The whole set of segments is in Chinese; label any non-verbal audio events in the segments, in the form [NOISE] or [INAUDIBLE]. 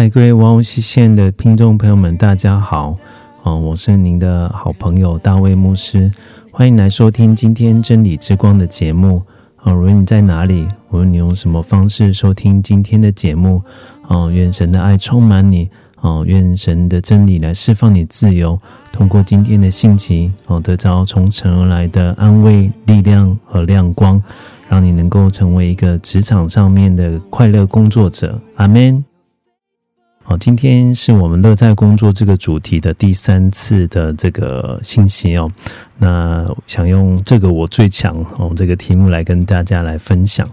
嗨，各位王屋西县的听众朋友们，大家好，啊、我是您的好朋友大卫牧师，欢迎来收听今天真理之光的节目。啊、无论你在哪里，无论你用什么方式收听今天的节目，啊、愿神的爱充满你，啊、愿神的真理来释放你自由，通过今天的信息，哦、得着从神而来的安慰、力量和亮光，让你能够成为一个职场上面的快乐工作者。阿门。好，今天是我们乐在工作这个主题的第三次的这个信息哦。那想用这个我最强哦这个题目来跟大家来分享。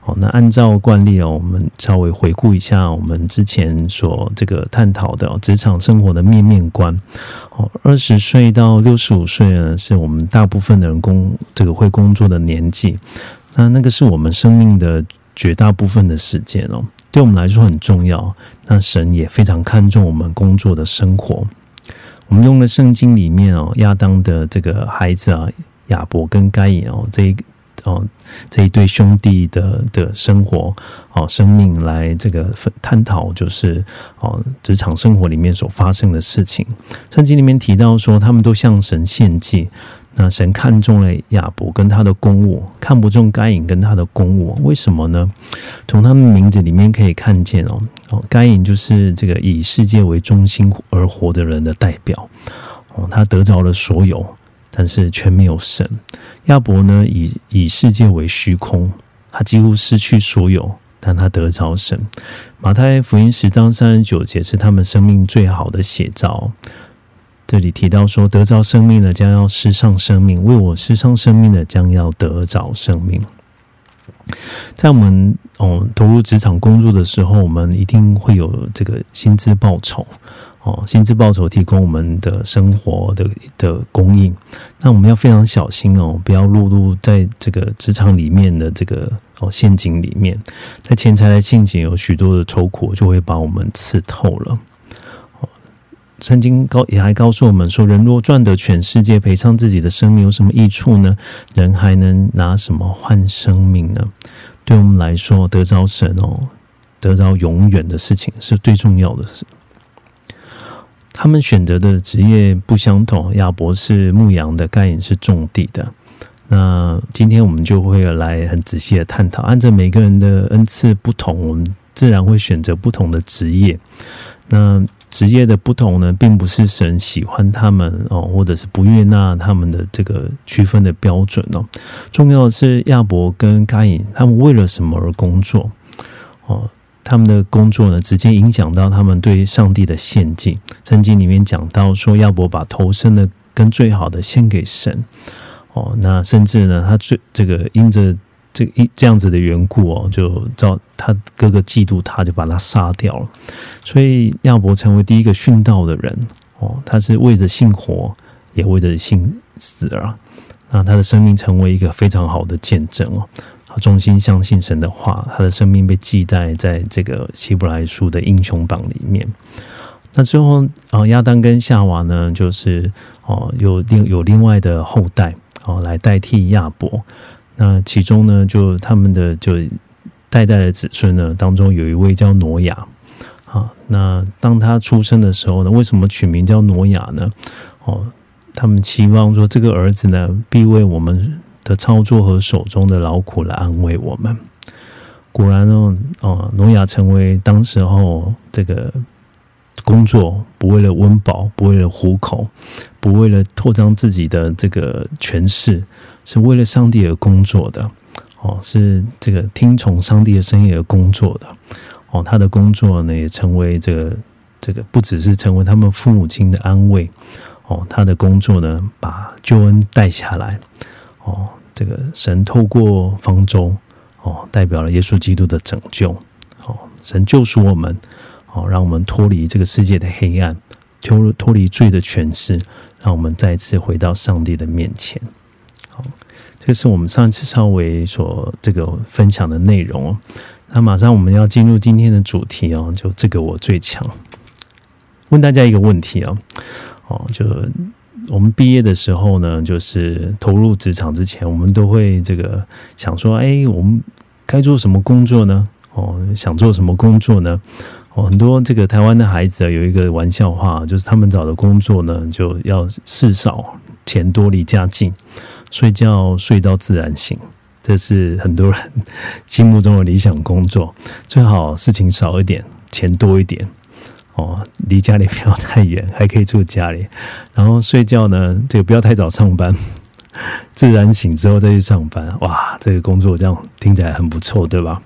好，那按照惯例哦，我们稍微回顾一下我们之前所这个探讨的、职场生活的面面观。哦，二十岁到六十五岁呢，是我们大部分的人工这个会工作的年纪。那那个是我们生命的绝大部分的时间哦，对我们来说很重要。那神也非常看重我们工作的生活。我们用了圣经里面哦，亚当的这个孩子啊，亚伯跟该隐哦，这一哦这一对兄弟的的生活哦，生命来这个探讨，就是哦职场生活里面所发生的事情。圣经里面提到说，他们都向神献祭。那神看中了亚伯跟他的公务，看不中该隐跟他的公务，为什么呢？从他们名字里面可以看见哦，哦，该隐就是这个以世界为中心而活的人的代表哦，他得着了所有，但是却没有神。亚伯呢，以以世界为虚空，他几乎失去所有，但他得着神。马太福音十章三十九节是他们生命最好的写照。这里提到说，得着生命的将要失上生命，为我失上生命的将要得着生命。在我们哦投入职场工作的时候，我们一定会有这个薪资报酬哦，薪资报酬提供我们的生活的的供应。那我们要非常小心哦，不要落入在这个职场里面的这个哦陷阱里面。在钱财的陷阱有许多的愁苦，就会把我们刺透了。曾经告也还告诉我们说，人若赚得全世界，赔上自己的生命，有什么益处呢？人还能拿什么换生命呢？对我们来说，得着神哦，得着永远的事情是最重要的事。他们选择的职业不相同，亚伯是牧羊的，盖隐是种地的。那今天我们就会来很仔细的探讨，按照每个人的恩赐不同，我们自然会选择不同的职业。那职业的不同呢，并不是神喜欢他们哦，或者是不悦纳他们的这个区分的标准哦。重要的是亚伯跟该隐，他们为了什么而工作？哦，他们的工作呢，直接影响到他们对上帝的献祭。圣经里面讲到说，亚伯把头生的跟最好的献给神。哦，那甚至呢，他最这个因着这一这样子的缘故哦，就照他哥哥嫉妒他，就把他杀掉了。所以亚伯成为第一个殉道的人哦，他是为着信活，也为着信死啊。那他的生命成为一个非常好的见证哦。他衷心相信神的话，他的生命被记载在这个希伯来书的英雄榜里面。那最后啊，亚当跟夏娃呢，就是哦有另有另外的后代哦来代替亚伯。那其中呢，就他们的就代代的子孙呢，当中有一位叫挪亚。啊，那当他出生的时候呢，为什么取名叫挪亚呢？哦，他们期望说这个儿子呢，必为我们的操作和手中的劳苦来安慰我们。果然呢，哦，挪亚成为当时候这个工作不为了温饱，不为了糊口，不为了扩张自己的这个权势，是为了上帝而工作的。哦，是这个听从上帝的声音而工作的。哦，他的工作呢，也成为这个这个不只是成为他们父母亲的安慰。哦，他的工作呢，把救恩带下来。哦，这个神透过方舟，哦，代表了耶稣基督的拯救。哦，神救赎我们，哦，让我们脱离这个世界的黑暗，脱脱离罪的权势，让我们再次回到上帝的面前。这是我们上一次稍微所这个分享的内容哦。那马上我们要进入今天的主题哦，就这个我最强。问大家一个问题啊，哦，就我们毕业的时候呢，就是投入职场之前，我们都会这个想说，哎，我们该做什么工作呢？哦，想做什么工作呢？哦，很多这个台湾的孩子啊，有一个玩笑话，就是他们找的工作呢，就要事少钱多离家近。睡觉睡到自然醒，这是很多人心目中的理想工作。最好事情少一点，钱多一点，哦，离家里不要太远，还可以住家里。然后睡觉呢，这个不要太早上班，[LAUGHS] 自然醒之后再去上班。哇，这个工作这样听起来很不错，对吧？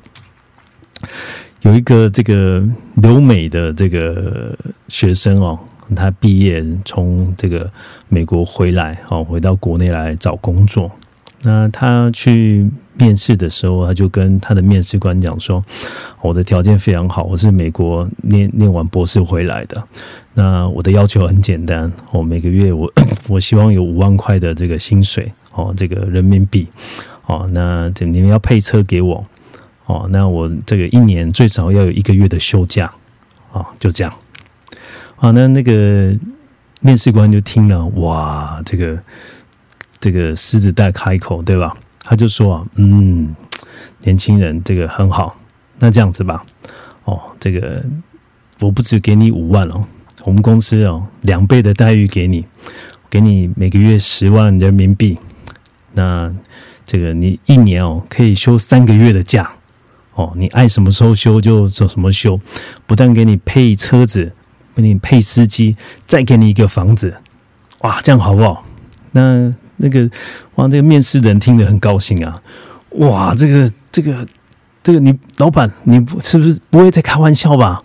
有一个这个留美的这个学生哦。他毕业从这个美国回来，哦，回到国内来找工作。那他去面试的时候，他就跟他的面试官讲说：“我的条件非常好，我是美国念念完博士回来的。那我的要求很简单，我每个月我我希望有五万块的这个薪水，哦，这个人民币，哦，那这你们要配车给我，哦，那我这个一年最少要有一个月的休假，啊，就这样。”好，那那个面试官就听了，哇，这个这个狮子大开口，对吧？他就说啊，嗯，年轻人，这个很好，那这样子吧，哦，这个我不止给你五万哦，我们公司哦两倍的待遇给你，给你每个月十万人民币，那这个你一年哦可以休三个月的假，哦，你爱什么时候休就做什么休，不但给你配车子。给你配司机，再给你一个房子，哇，这样好不好？那那个哇，这个面试人听得很高兴啊！哇，这个这个这个，你老板，你是不是不会在开玩笑吧？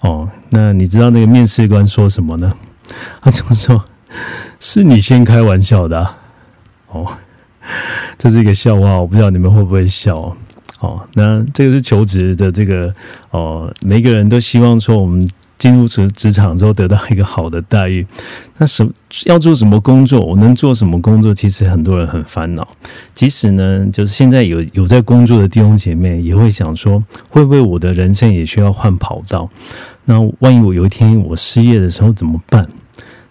哦，那你知道那个面试官说什么呢？他怎么说？是你先开玩笑的哦，这是一个笑话，我不知道你们会不会笑哦。那这个是求职的这个哦，每个人都希望说我们。进入职职场之后得到一个好的待遇，[LAUGHS] 那什要做什么工作？我能做什么工作？其实很多人很烦恼。即使呢，就是现在有有在工作的弟兄姐妹，也会想说，会不会我的人生也需要换跑道？那万一我有一天我失业的时候怎么办？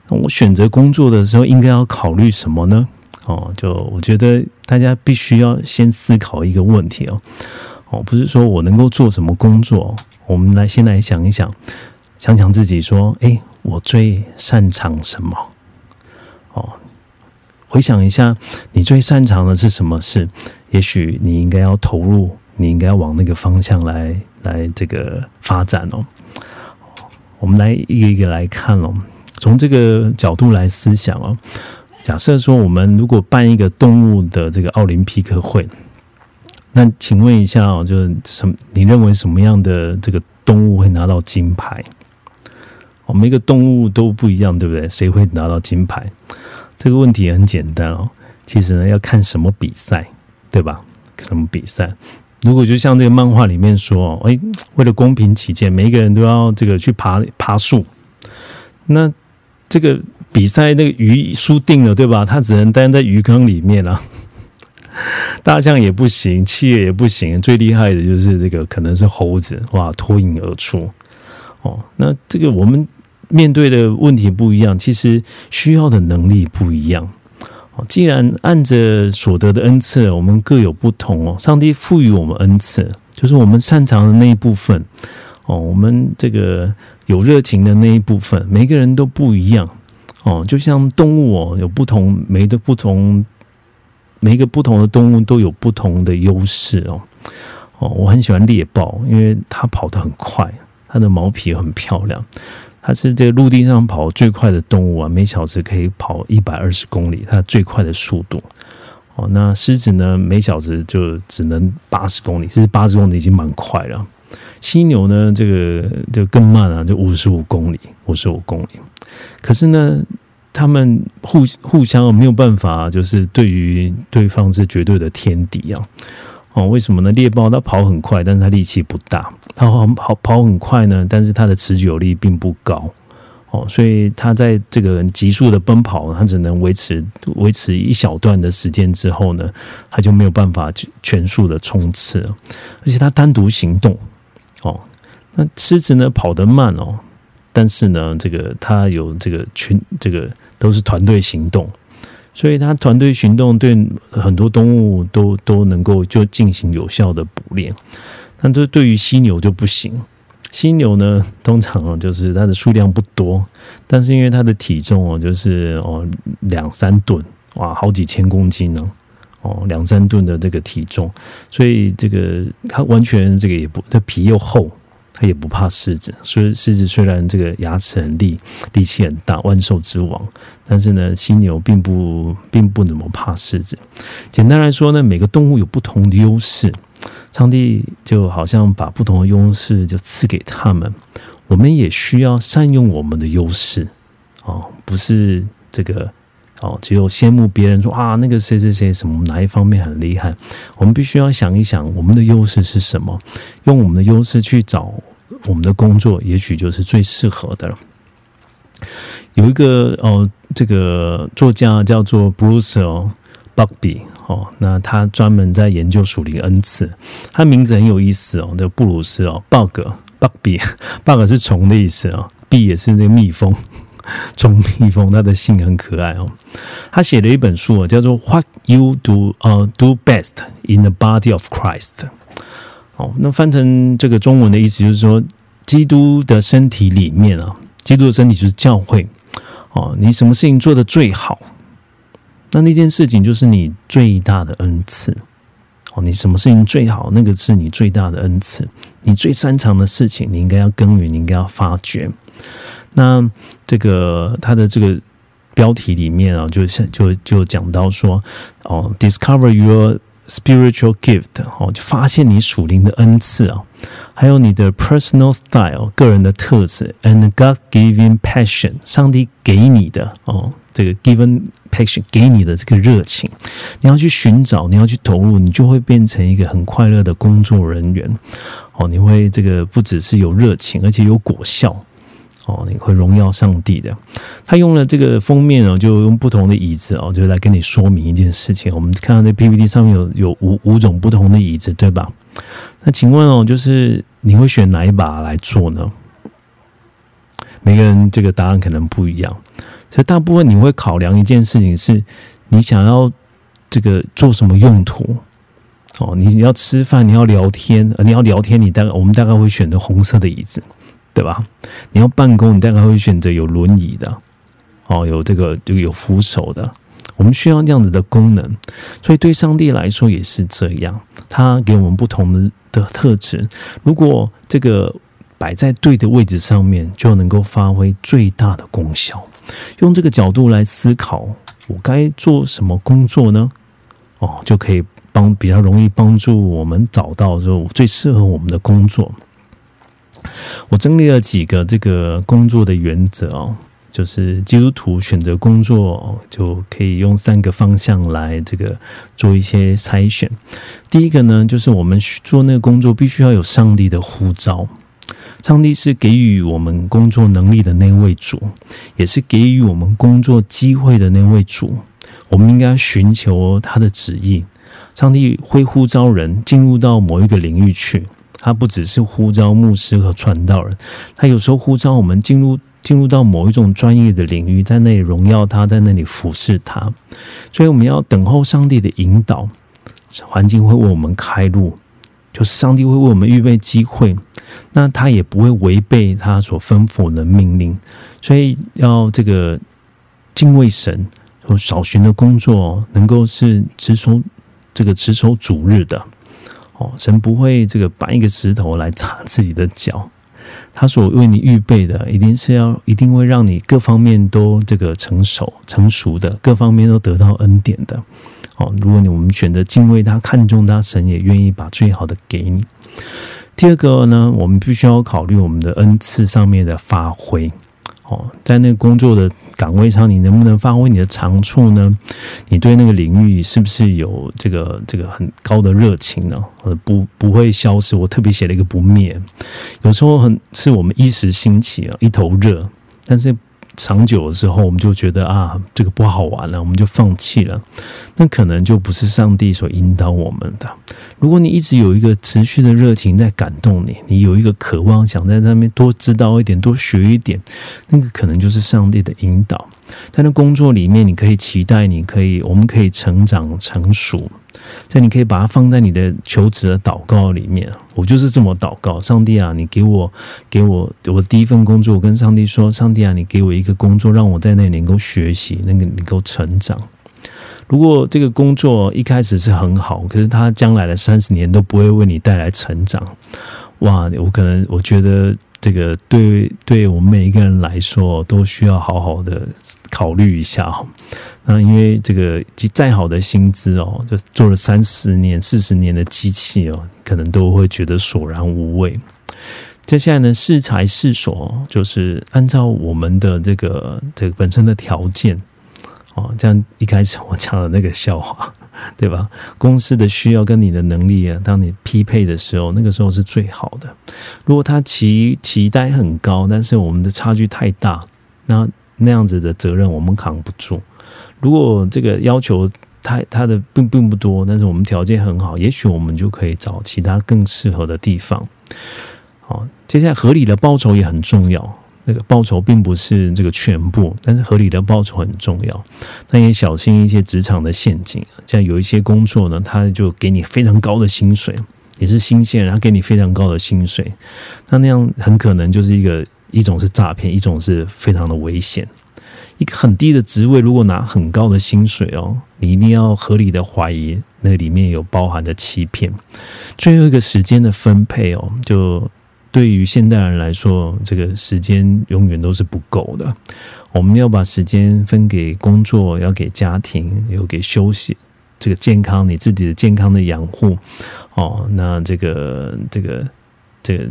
那我选择工作的时候应该要考虑什么呢？哦，就我觉得大家必须要先思考一个问题哦，哦，不是说我能够做什么工作，我们来先来想一想。想想自己说：“哎，我最擅长什么？”哦，回想一下，你最擅长的是什么事？也许你应该要投入，你应该要往那个方向来来这个发展哦。我们来一个一个来看哦，从这个角度来思想哦。假设说，我们如果办一个动物的这个奥林匹克会，那请问一下哦，就是什么？你认为什么样的这个动物会拿到金牌？哦，每个动物都不一样，对不对？谁会拿到金牌？这个问题很简单哦。其实呢，要看什么比赛，对吧？什么比赛？如果就像这个漫画里面说，哎，为了公平起见，每一个人都要这个去爬爬树，那这个比赛那个鱼输定了，对吧？他只能待在鱼缸里面了。[LAUGHS] 大象也不行，企鹅也不行，最厉害的就是这个可能是猴子，哇，脱颖而出。哦，那这个我们面对的问题不一样，其实需要的能力不一样。哦，既然按着所得的恩赐，我们各有不同哦。上帝赋予我们恩赐，就是我们擅长的那一部分。哦，我们这个有热情的那一部分，每个人都不一样。哦，就像动物哦，有不同，每个不同，每一个不同的动物都有不同的优势哦。哦，我很喜欢猎豹，因为它跑得很快。它的毛皮很漂亮，它是这个陆地上跑最快的动物啊，每小时可以跑一百二十公里，它最快的速度。哦，那狮子呢，每小时就只能八十公里，其实八十公里已经蛮快了。犀牛呢，这个就更慢啊，就五十五公里，五十五公里。可是呢，他们互互相没有办法，就是对于对方是绝对的天敌啊。哦，为什么呢？猎豹它跑很快，但是它力气不大；它跑跑跑很快呢，但是它的持久力并不高。哦，所以它在这个急速的奔跑，它只能维持维持一小段的时间之后呢，它就没有办法全速的冲刺。而且它单独行动，哦，那狮子呢跑得慢哦，但是呢，这个它有这个群，这个都是团队行动。所以，它团队行动对很多动物都都能够就进行有效的捕猎，但这对于犀牛就不行。犀牛呢，通常哦，就是它的数量不多，但是因为它的体重哦，就是哦两三吨，哇，好几千公斤呢，哦两三吨的这个体重，所以这个它完全这个也不，它皮又厚。它也不怕狮子，所以狮子虽然这个牙齿很利，力气很大，万兽之王，但是呢，犀牛并不并不怎么怕狮子。简单来说呢，每个动物有不同的优势，上帝就好像把不同的优势就赐给他们，我们也需要善用我们的优势哦，不是这个哦，只有羡慕别人说啊，那个谁谁谁什么哪一方面很厉害，我们必须要想一想我们的优势是什么，用我们的优势去找。我们的工作也许就是最适合的了。有一个哦，这个作家叫做 Bruce 哦，Bugby 哦，那他专门在研究属灵恩赐。他名字很有意思哦，叫布鲁斯哦，Bug bug bug 是虫的意思哦，B 也是那个蜜蜂，虫蜜蜂，他的姓很可爱哦。他写了一本书哦，叫做 What You Do 呃 Do Best in the Body of Christ。哦，那翻成这个中文的意思就是说，基督的身体里面啊，基督的身体就是教会。哦，你什么事情做的最好？那那件事情就是你最大的恩赐。哦，你什么事情最好？那个是你最大的恩赐。你最擅长的事情，你应该要耕耘，你应该要发掘。那这个他的这个标题里面啊，就就就讲到说，哦，discover your。Spiritual gift 哦，就发现你属灵的恩赐啊，还有你的 personal style 个人的特质，and God giving passion 上帝给你的哦，这个 given passion 给你的这个热情，你要去寻找，你要去投入，你就会变成一个很快乐的工作人员哦，你会这个不只是有热情，而且有果效。哦，你会荣耀上帝的。他用了这个封面哦，就用不同的椅子哦，就来跟你说明一件事情。我们看到那 PPT 上面有有五五种不同的椅子，对吧？那请问哦，就是你会选哪一把来做呢？每个人这个答案可能不一样，所以大部分你会考量一件事情，是你想要这个做什么用途？哦，你要吃饭，你要聊天，你要聊天，你大概我们大概会选择红色的椅子。对吧？你要办公，你大概会选择有轮椅的，哦，有这个就有扶手的。我们需要这样子的功能，所以对上帝来说也是这样。他给我们不同的的特质，如果这个摆在对的位置上面，就能够发挥最大的功效。用这个角度来思考，我该做什么工作呢？哦，就可以帮比较容易帮助我们找到就最适合我们的工作。我整理了几个这个工作的原则哦，就是基督徒选择工作就可以用三个方向来这个做一些筛选。第一个呢，就是我们做那个工作必须要有上帝的呼召，上帝是给予我们工作能力的那位主，也是给予我们工作机会的那位主。我们应该寻求他的旨意，上帝会呼召人进入到某一个领域去。他不只是呼召牧师和传道人，他有时候呼召我们进入进入到某一种专业的领域，在那里荣耀他，在那里服侍他。所以我们要等候上帝的引导，环境会为我们开路，就是上帝会为我们预备机会，那他也不会违背他所吩咐的命令。所以要这个敬畏神，说找寻的工作能够是持守这个持守主日的。哦，神不会这个搬一个石头来砸自己的脚。他所为你预备的，一定是要一定会让你各方面都这个成熟成熟的，各方面都得到恩典的。哦，如果你我们选择敬畏他、看重他，神也愿意把最好的给你。第二个呢，我们必须要考虑我们的恩赐上面的发挥。在那个工作的岗位上，你能不能发挥你的长处呢？你对那个领域是不是有这个这个很高的热情呢？呃，不不会消失。我特别写了一个不灭。有时候很是我们一时兴起啊，一头热，但是。长久的时候，我们就觉得啊，这个不好玩了，我们就放弃了。那可能就不是上帝所引导我们的。如果你一直有一个持续的热情在感动你，你有一个渴望想在那边多知道一点、多学一点，那个可能就是上帝的引导。在那工作里面，你可以期待，你可以，我们可以成长成熟。在你可以把它放在你的求职的祷告里面。我就是这么祷告：上帝啊，你给我，给我我第一份工作，我跟上帝说：上帝啊，你给我一个工作，让我在那里能够学习，那个能够成长。如果这个工作一开始是很好，可是他将来的三十年都不会为你带来成长，哇！我可能我觉得。这个对对我们每一个人来说，都需要好好的考虑一下哈。那因为这个再好的薪资哦，就做了三十年、四十年的机器哦，可能都会觉得索然无味。接下来呢，适才适所，就是按照我们的这个这个本身的条件哦，这样一开始我讲的那个笑话。[LAUGHS] 对吧？公司的需要跟你的能力啊，当你匹配的时候，那个时候是最好的。如果他期期待很高，但是我们的差距太大，那那样子的责任我们扛不住。如果这个要求太他的并并不多，但是我们条件很好，也许我们就可以找其他更适合的地方。好，接下来合理的报酬也很重要。那个报酬并不是这个全部，但是合理的报酬很重要。但也小心一些职场的陷阱，像有一些工作呢，他就给你非常高的薪水，也是新鲜然后给你非常高的薪水，那那样很可能就是一个一种是诈骗，一种是非常的危险。一个很低的职位，如果拿很高的薪水哦，你一定要合理的怀疑那里面有包含的欺骗。最后一个时间的分配哦，就。对于现代人来说，这个时间永远都是不够的。我们要把时间分给工作，要给家庭，有给休息，这个健康，你自己的健康的养护。哦，那这个这个这个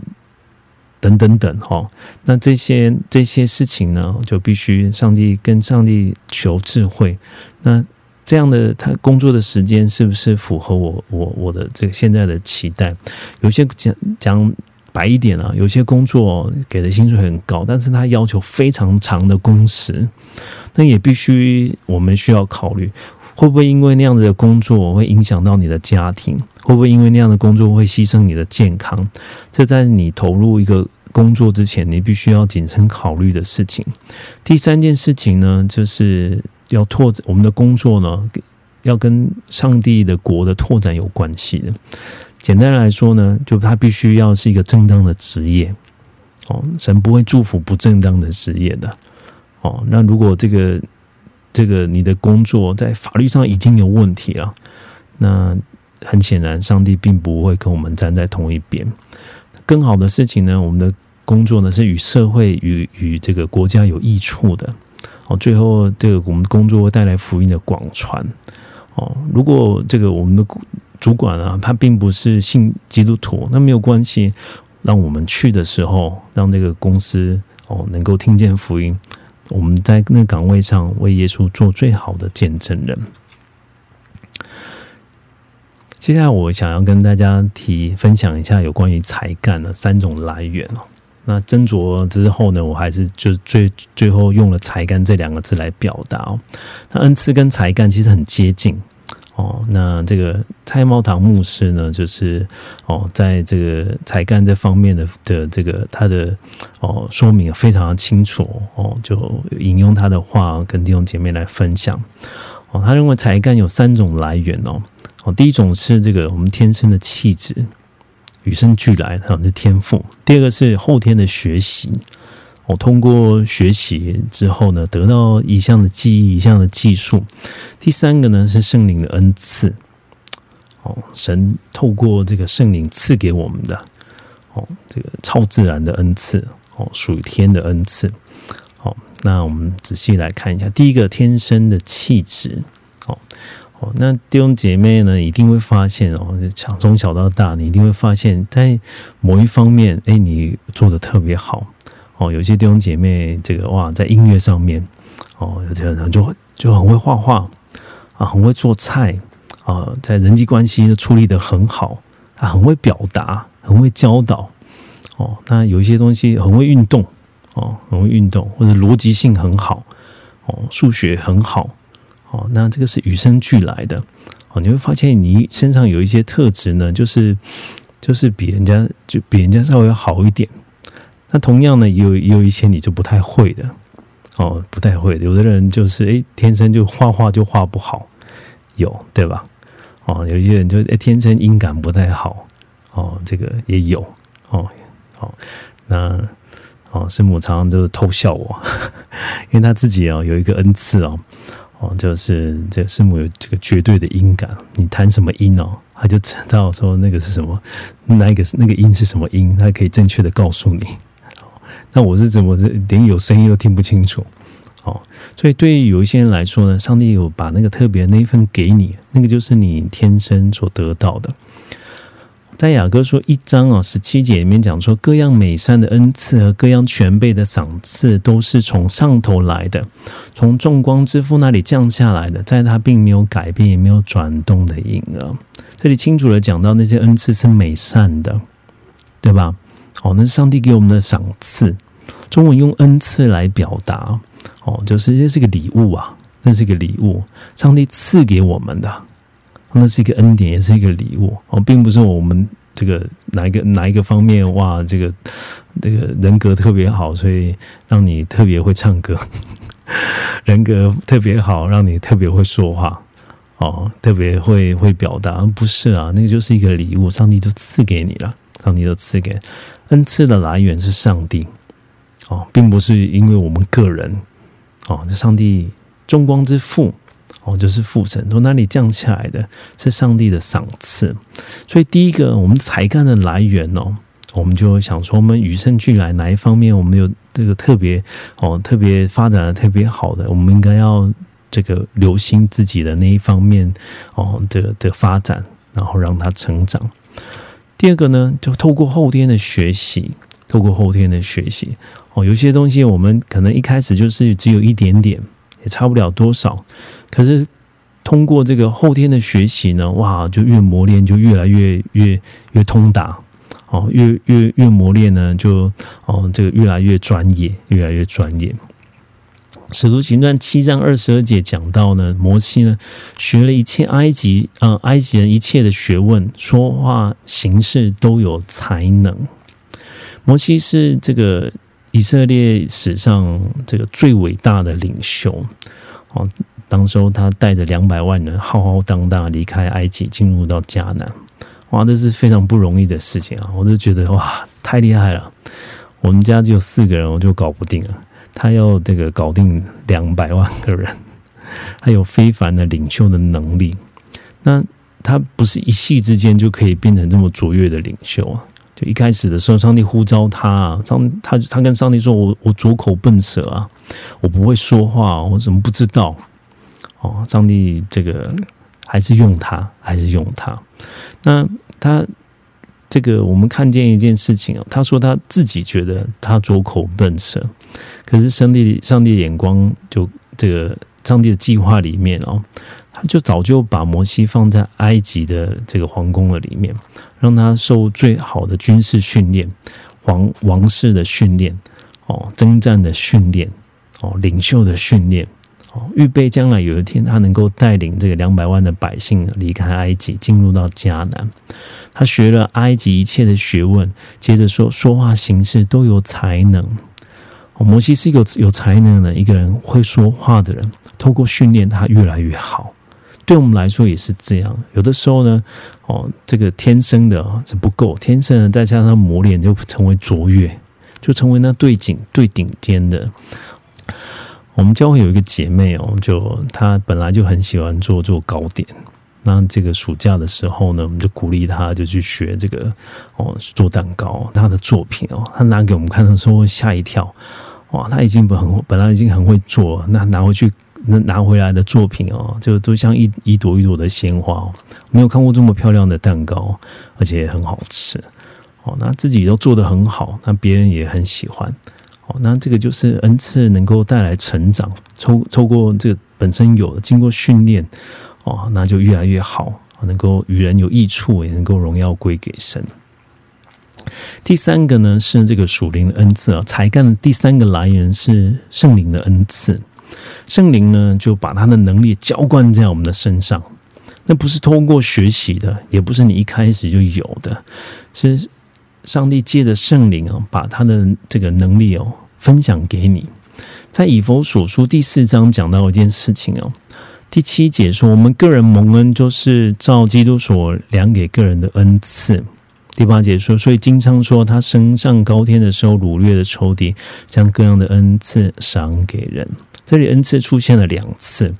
等等等哈，那这些这些事情呢，就必须上帝跟上帝求智慧。那这样的他工作的时间是不是符合我我我的这个现在的期待？有些讲讲。白一点啊，有些工作给的薪水很高，但是他要求非常长的工时，那也必须我们需要考虑，会不会因为那样子的工作会影响到你的家庭？会不会因为那样的工作会牺牲你的健康？这在你投入一个工作之前，你必须要谨慎考虑的事情。第三件事情呢，就是要拓展我们的工作呢，要跟上帝的国的拓展有关系的。简单来说呢，就他必须要是一个正当的职业，哦，神不会祝福不正当的职业的，哦，那如果这个这个你的工作在法律上已经有问题了，那很显然上帝并不会跟我们站在同一边。更好的事情呢，我们的工作呢是与社会与与这个国家有益处的，哦，最后这个我们工作会带来福音的广传，哦，如果这个我们的。主管啊，他并不是信基督徒，那没有关系。让我们去的时候，让这个公司哦能够听见福音。我们在那个岗位上为耶稣做最好的见证人。接下来，我想要跟大家提分享一下有关于才干的三种来源哦。那斟酌之后呢，我还是就最最后用了才干这两个字来表达哦。那恩赐跟才干其实很接近。哦，那这个蔡茂堂牧师呢，就是哦，在这个才干这方面的的这个他的哦说明非常的清楚哦，就引用他的话跟弟兄姐妹来分享哦。他认为才干有三种来源哦，哦，第一种是这个我们天生的气质，与生俱来的天赋；第二个是后天的学习。我通过学习之后呢，得到一项的记忆，一项的技术。第三个呢是圣灵的恩赐，哦，神透过这个圣灵赐给我们的。哦，这个超自然的恩赐哦，属于天的恩赐。好，那我们仔细来看一下，第一个天生的气质。哦哦，那弟兄姐妹呢，一定会发现哦，从从小到大，你一定会发现，在某一方面，哎，你做的特别好。哦，有些弟兄姐妹，这个哇，在音乐上面，哦，有些人就就很会画画啊，很会做菜啊，在人际关系处理的很好，啊，很会表达，很会教导。哦，那有一些东西很会运动，哦，很会运动，或者逻辑性很好，哦，数学很好。哦，那这个是与生俱来的哦。你会发现你身上有一些特质呢，就是就是比人家就比人家稍微好一点。那同样呢，也有有一些你就不太会的哦，不太会。有的人就是诶，天生就画画就画不好，有对吧？哦，有些人就诶，天生音感不太好哦，这个也有哦。好，那哦，师母常常都偷笑我，[LAUGHS] 因为他自己哦有一个恩赐哦。哦，就是这师母有这个绝对的音感，你弹什么音哦，他就知道说那个是什么，那一个那个音是什么音，他可以正确的告诉你。那我是怎么是连有声音都听不清楚？哦，所以对于有一些人来说呢，上帝有把那个特别那一份给你，那个就是你天生所得到的。在雅各说一章啊十七节里面讲说，各样美善的恩赐和各样全备的赏赐，都是从上头来的，从众光之父那里降下来的，在他并没有改变也没有转动的影儿。这里清楚的讲到那些恩赐是美善的，对吧？哦，那是上帝给我们的赏赐。中文用恩赐来表达，哦，就是这是个礼物啊，那是个礼物，上帝赐给我们的。那是一个恩典，也是一个礼物哦，并不是我们这个哪一个哪一个方面哇，这个这个人格特别好，所以让你特别会唱歌；[LAUGHS] 人格特别好，让你特别会说话哦，特别会会表达。不是啊，那个就是一个礼物，上帝就赐给你了，上帝就赐给恩赐的来源是上帝哦，并不是因为我们个人哦，这上帝众光之父。哦，就是父神从哪里降下来的，是上帝的赏赐。所以第一个，我们才干的来源哦，我们就想说，我们与生俱来哪一方面，我们有这个特别哦，特别发展的特别好的，我们应该要这个留心自己的那一方面哦的的发展，然后让它成长。第二个呢，就透过后天的学习，透过后天的学习哦，有些东西我们可能一开始就是只有一点点，也差不了多少。可是通过这个后天的学习呢，哇，就越磨练就越来越越越通达，哦，越越越磨练呢，就哦这个越来越专业，越来越专业。使徒行传七章二十二节讲到呢，摩西呢学了一切埃及呃埃及人一切的学问，说话行事都有才能。摩西是这个以色列史上这个最伟大的领袖，哦。当时候他带着两百万人浩浩荡荡离开埃及，进入到迦南，哇，这是非常不容易的事情啊！我都觉得哇，太厉害了。我们家只有四个人，我就搞不定了。他要这个搞定两百万个人，他有非凡的领袖的能力。那他不是一夕之间就可以变成这么卓越的领袖啊！就一开始的时候，上帝呼召他啊，上他他跟上帝说：“我我拙口笨舌啊，我不会说话，我怎么不知道？”哦，上帝这个还是用他，还是用他。那他这个，我们看见一件事情哦，他说他自己觉得他拙口笨舌，可是上帝上帝眼光就这个上帝的计划里面哦，他就早就把摩西放在埃及的这个皇宫的里面，让他受最好的军事训练、皇王室的训练、哦，征战的训练、哦，领袖的训练。预备将来有一天，他能够带领这个两百万的百姓离开埃及，进入到迦南。他学了埃及一切的学问，接着说说话行事都有才能。摩西是一个有才能的一个人，会说话的人。透过训练，他越来越好。对我们来说也是这样。有的时候呢，哦，这个天生的是不够，天生的再加上磨练，就成为卓越，就成为那最顶最顶尖的。我们教会有一个姐妹哦，就她本来就很喜欢做做糕点那这个暑假的时候呢，我们就鼓励她，就去学这个哦做蛋糕。她的作品哦，她拿给我们看的时候吓一跳，哇，他已经很本来已经很会做，那拿回去那拿回来的作品哦，就都像一一朵一朵的鲜花哦，没有看过这么漂亮的蛋糕，而且很好吃哦。那自己都做得很好，那别人也很喜欢哦。那这个就是恩赐能够带来成长，透透过这个本身有的经过训练。哦，那就越来越好，能够与人有益处，也能够荣耀归给神。第三个呢是这个属灵的恩赐啊，才干的第三个来源是圣灵的恩赐。圣灵呢就把他的能力浇灌在我们的身上，那不是通过学习的，也不是你一开始就有的，是上帝借着圣灵啊，把他的这个能力哦分享给你。在以佛所书第四章讲到一件事情哦。第七节说，我们个人蒙恩就是照基督所量给个人的恩赐。第八节说，所以经常说他升上高天的时候，掳掠的仇敌将各样的恩赐赏给人。这里恩赐出现了两次。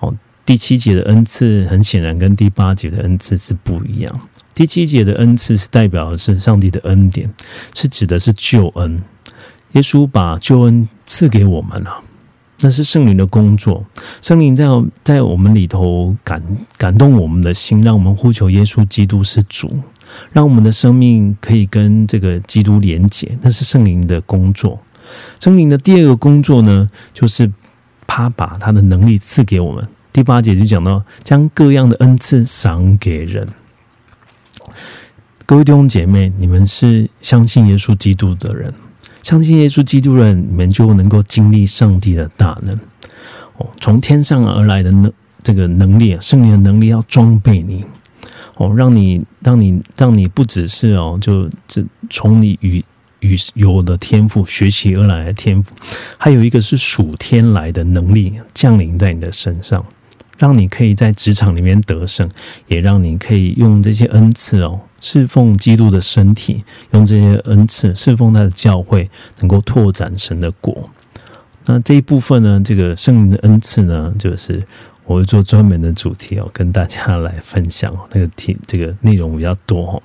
哦，第七节的恩赐很显然跟第八节的恩赐是不一样。第七节的恩赐是代表的是上帝的恩典，是指的是救恩。耶稣把救恩赐给我们了。那是圣灵的工作，圣灵在在我们里头感感动我们的心，让我们呼求耶稣基督是主，让我们的生命可以跟这个基督连结。那是圣灵的工作。圣灵的第二个工作呢，就是他把他的能力赐给我们。第八节就讲到，将各样的恩赐赏给人。各位弟兄姐妹，你们是相信耶稣基督的人。相信耶稣基督的人，你们就能够经历上帝的大能哦，从天上而来的能这个能力，圣灵的能力要装备你哦，让你让你让你不只是哦，就这从你与与有的天赋学习而来的天赋，还有一个是属天来的能力降临在你的身上。让你可以在职场里面得胜，也让你可以用这些恩赐哦，侍奉基督的身体，用这些恩赐侍奉他的教会，能够拓展神的国。那这一部分呢，这个圣灵的恩赐呢，就是我会做专门的主题哦，跟大家来分享。那个题这个内容比较多哦。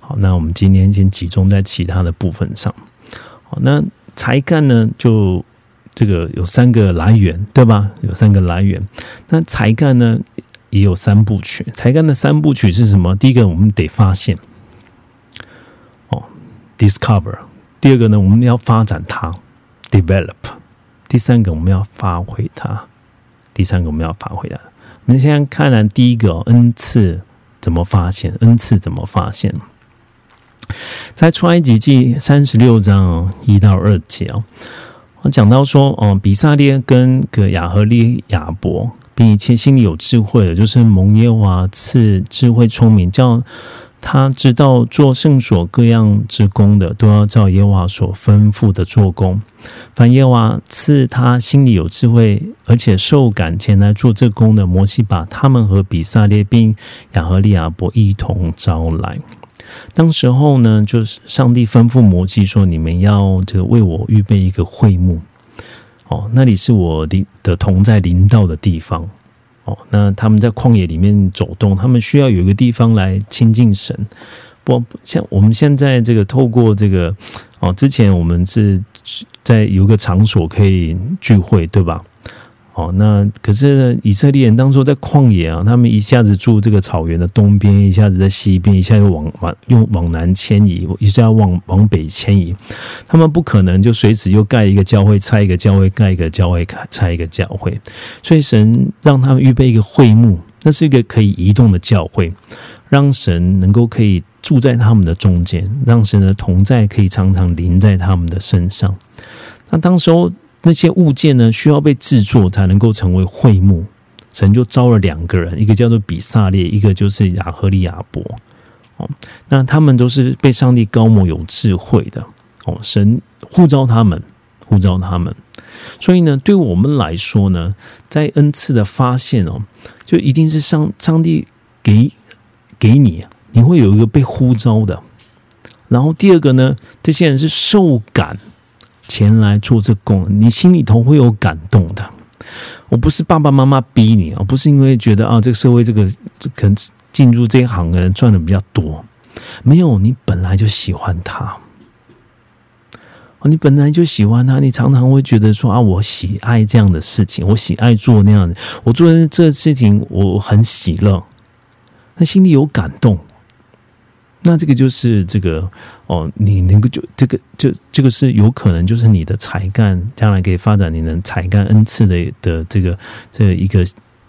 好，那我们今天先集中在其他的部分上。好，那才干呢就。这个有三个来源，对吧？有三个来源。那才干呢，也有三部曲。才干的三部曲是什么？第一个，我们得发现，哦，discover。第二个呢，我们要发展它，develop。第三个，我们要发挥它。第三个，我们要发挥的。我们现在看来，第一个恩赐怎么发现？恩赐怎么发现？在出埃及记三十六章一到二节哦。讲到说，哦，比萨列跟个亚和利亚伯，并一切心里有智慧的，就是蒙耶华赐智慧聪明，叫他知道做圣所各样之功的，都要照耶和华所吩咐的做工。凡耶和华赐他心里有智慧，而且受感前来做这工的，摩西把他们和比萨列并亚和利亚伯一同招来。当时候呢，就是上帝吩咐摩西说：“你们要这个为我预备一个会幕，哦，那里是我的的同在临到的地方，哦，那他们在旷野里面走动，他们需要有一个地方来亲近神。不像我们现在这个透过这个，哦，之前我们是在有个场所可以聚会，对吧？”哦，那可是呢以色列人当初在旷野啊，他们一下子住这个草原的东边，一下子在西边，一下又往往又往南迁移，一下往往北迁移，他们不可能就随时又盖一个教会，拆一个教会，盖一个教会，拆一个教会。所以神让他们预备一个会幕，那是一个可以移动的教会，让神能够可以住在他们的中间，让神的同在可以常常临在他们的身上。那当时候。那些物件呢，需要被制作才能够成为会幕。神就招了两个人，一个叫做比萨列，一个就是亚赫利亚伯。哦，那他们都是被上帝高某有智慧的。哦，神呼召他们，呼召他们。所以呢，对我们来说呢，在恩赐的发现哦，就一定是上上帝给给你，你会有一个被呼召的。然后第二个呢，这些人是受感。前来做这工，你心里头会有感动的。我不是爸爸妈妈逼你啊，不是因为觉得啊，这个社会这个可能进入这一行的人赚的比较多，没有，你本来就喜欢他。你本来就喜欢他，你常常会觉得说啊，我喜爱这样的事情，我喜爱做那样的，我做这事情我很喜乐，那心里有感动，那这个就是这个哦，你能够就这个就这个是有可能就是你的才干，将来可以发展你的才干恩赐的的这个这一个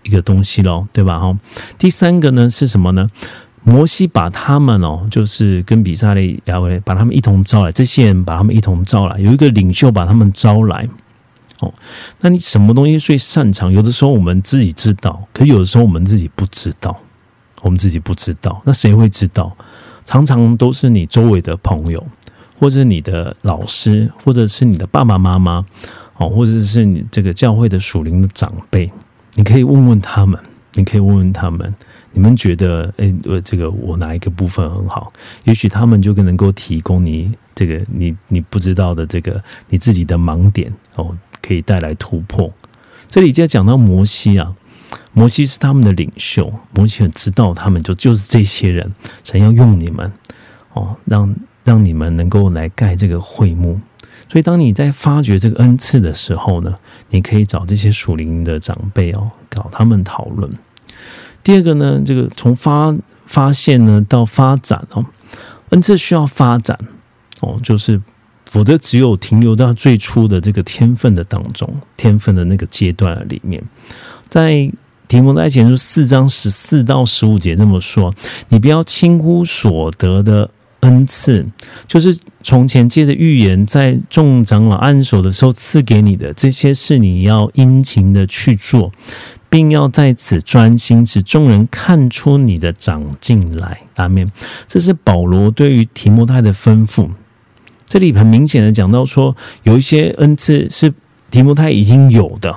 一个东西喽，对吧？哈，第三个呢是什么呢？摩西把他们哦，就是跟比萨利亚维把他们一同招来，这些人把他们一同招来，有一个领袖把他们招来。哦，那你什么东西最擅长？有的时候我们自己知道，可有的时候我们自己不知道，我们自己不知道，那谁会知道？常常都是你周围的朋友，或者你的老师，或者是你的爸爸妈妈，哦，或者是你这个教会的属灵的长辈，你可以问问他们，你可以问问他们。你们觉得，哎，呃，这个我哪一个部分很好？也许他们就更能够提供你这个你你不知道的这个你自己的盲点哦，可以带来突破。这里就要讲到摩西啊，摩西是他们的领袖，摩西很知道他们就就是这些人，想要用你们哦，让让你们能够来盖这个会幕。所以，当你在发掘这个恩赐的时候呢，你可以找这些属灵的长辈哦，搞他们讨论。第二个呢，这个从发发现呢到发展哦，恩赐需要发展哦，就是否则只有停留到最初的这个天分的当中，天分的那个阶段里面，在提摩太前书四章十四到十五节这么说，你不要轻忽所得的恩赐，就是从前借的预言，在众长老按手的时候赐给你的这些事，你要殷勤的去做。并要在此专心，使众人看出你的长进来。阿面，这是保罗对于提摩太的吩咐。这里很明显的讲到说，有一些恩赐是提摩太已经有的，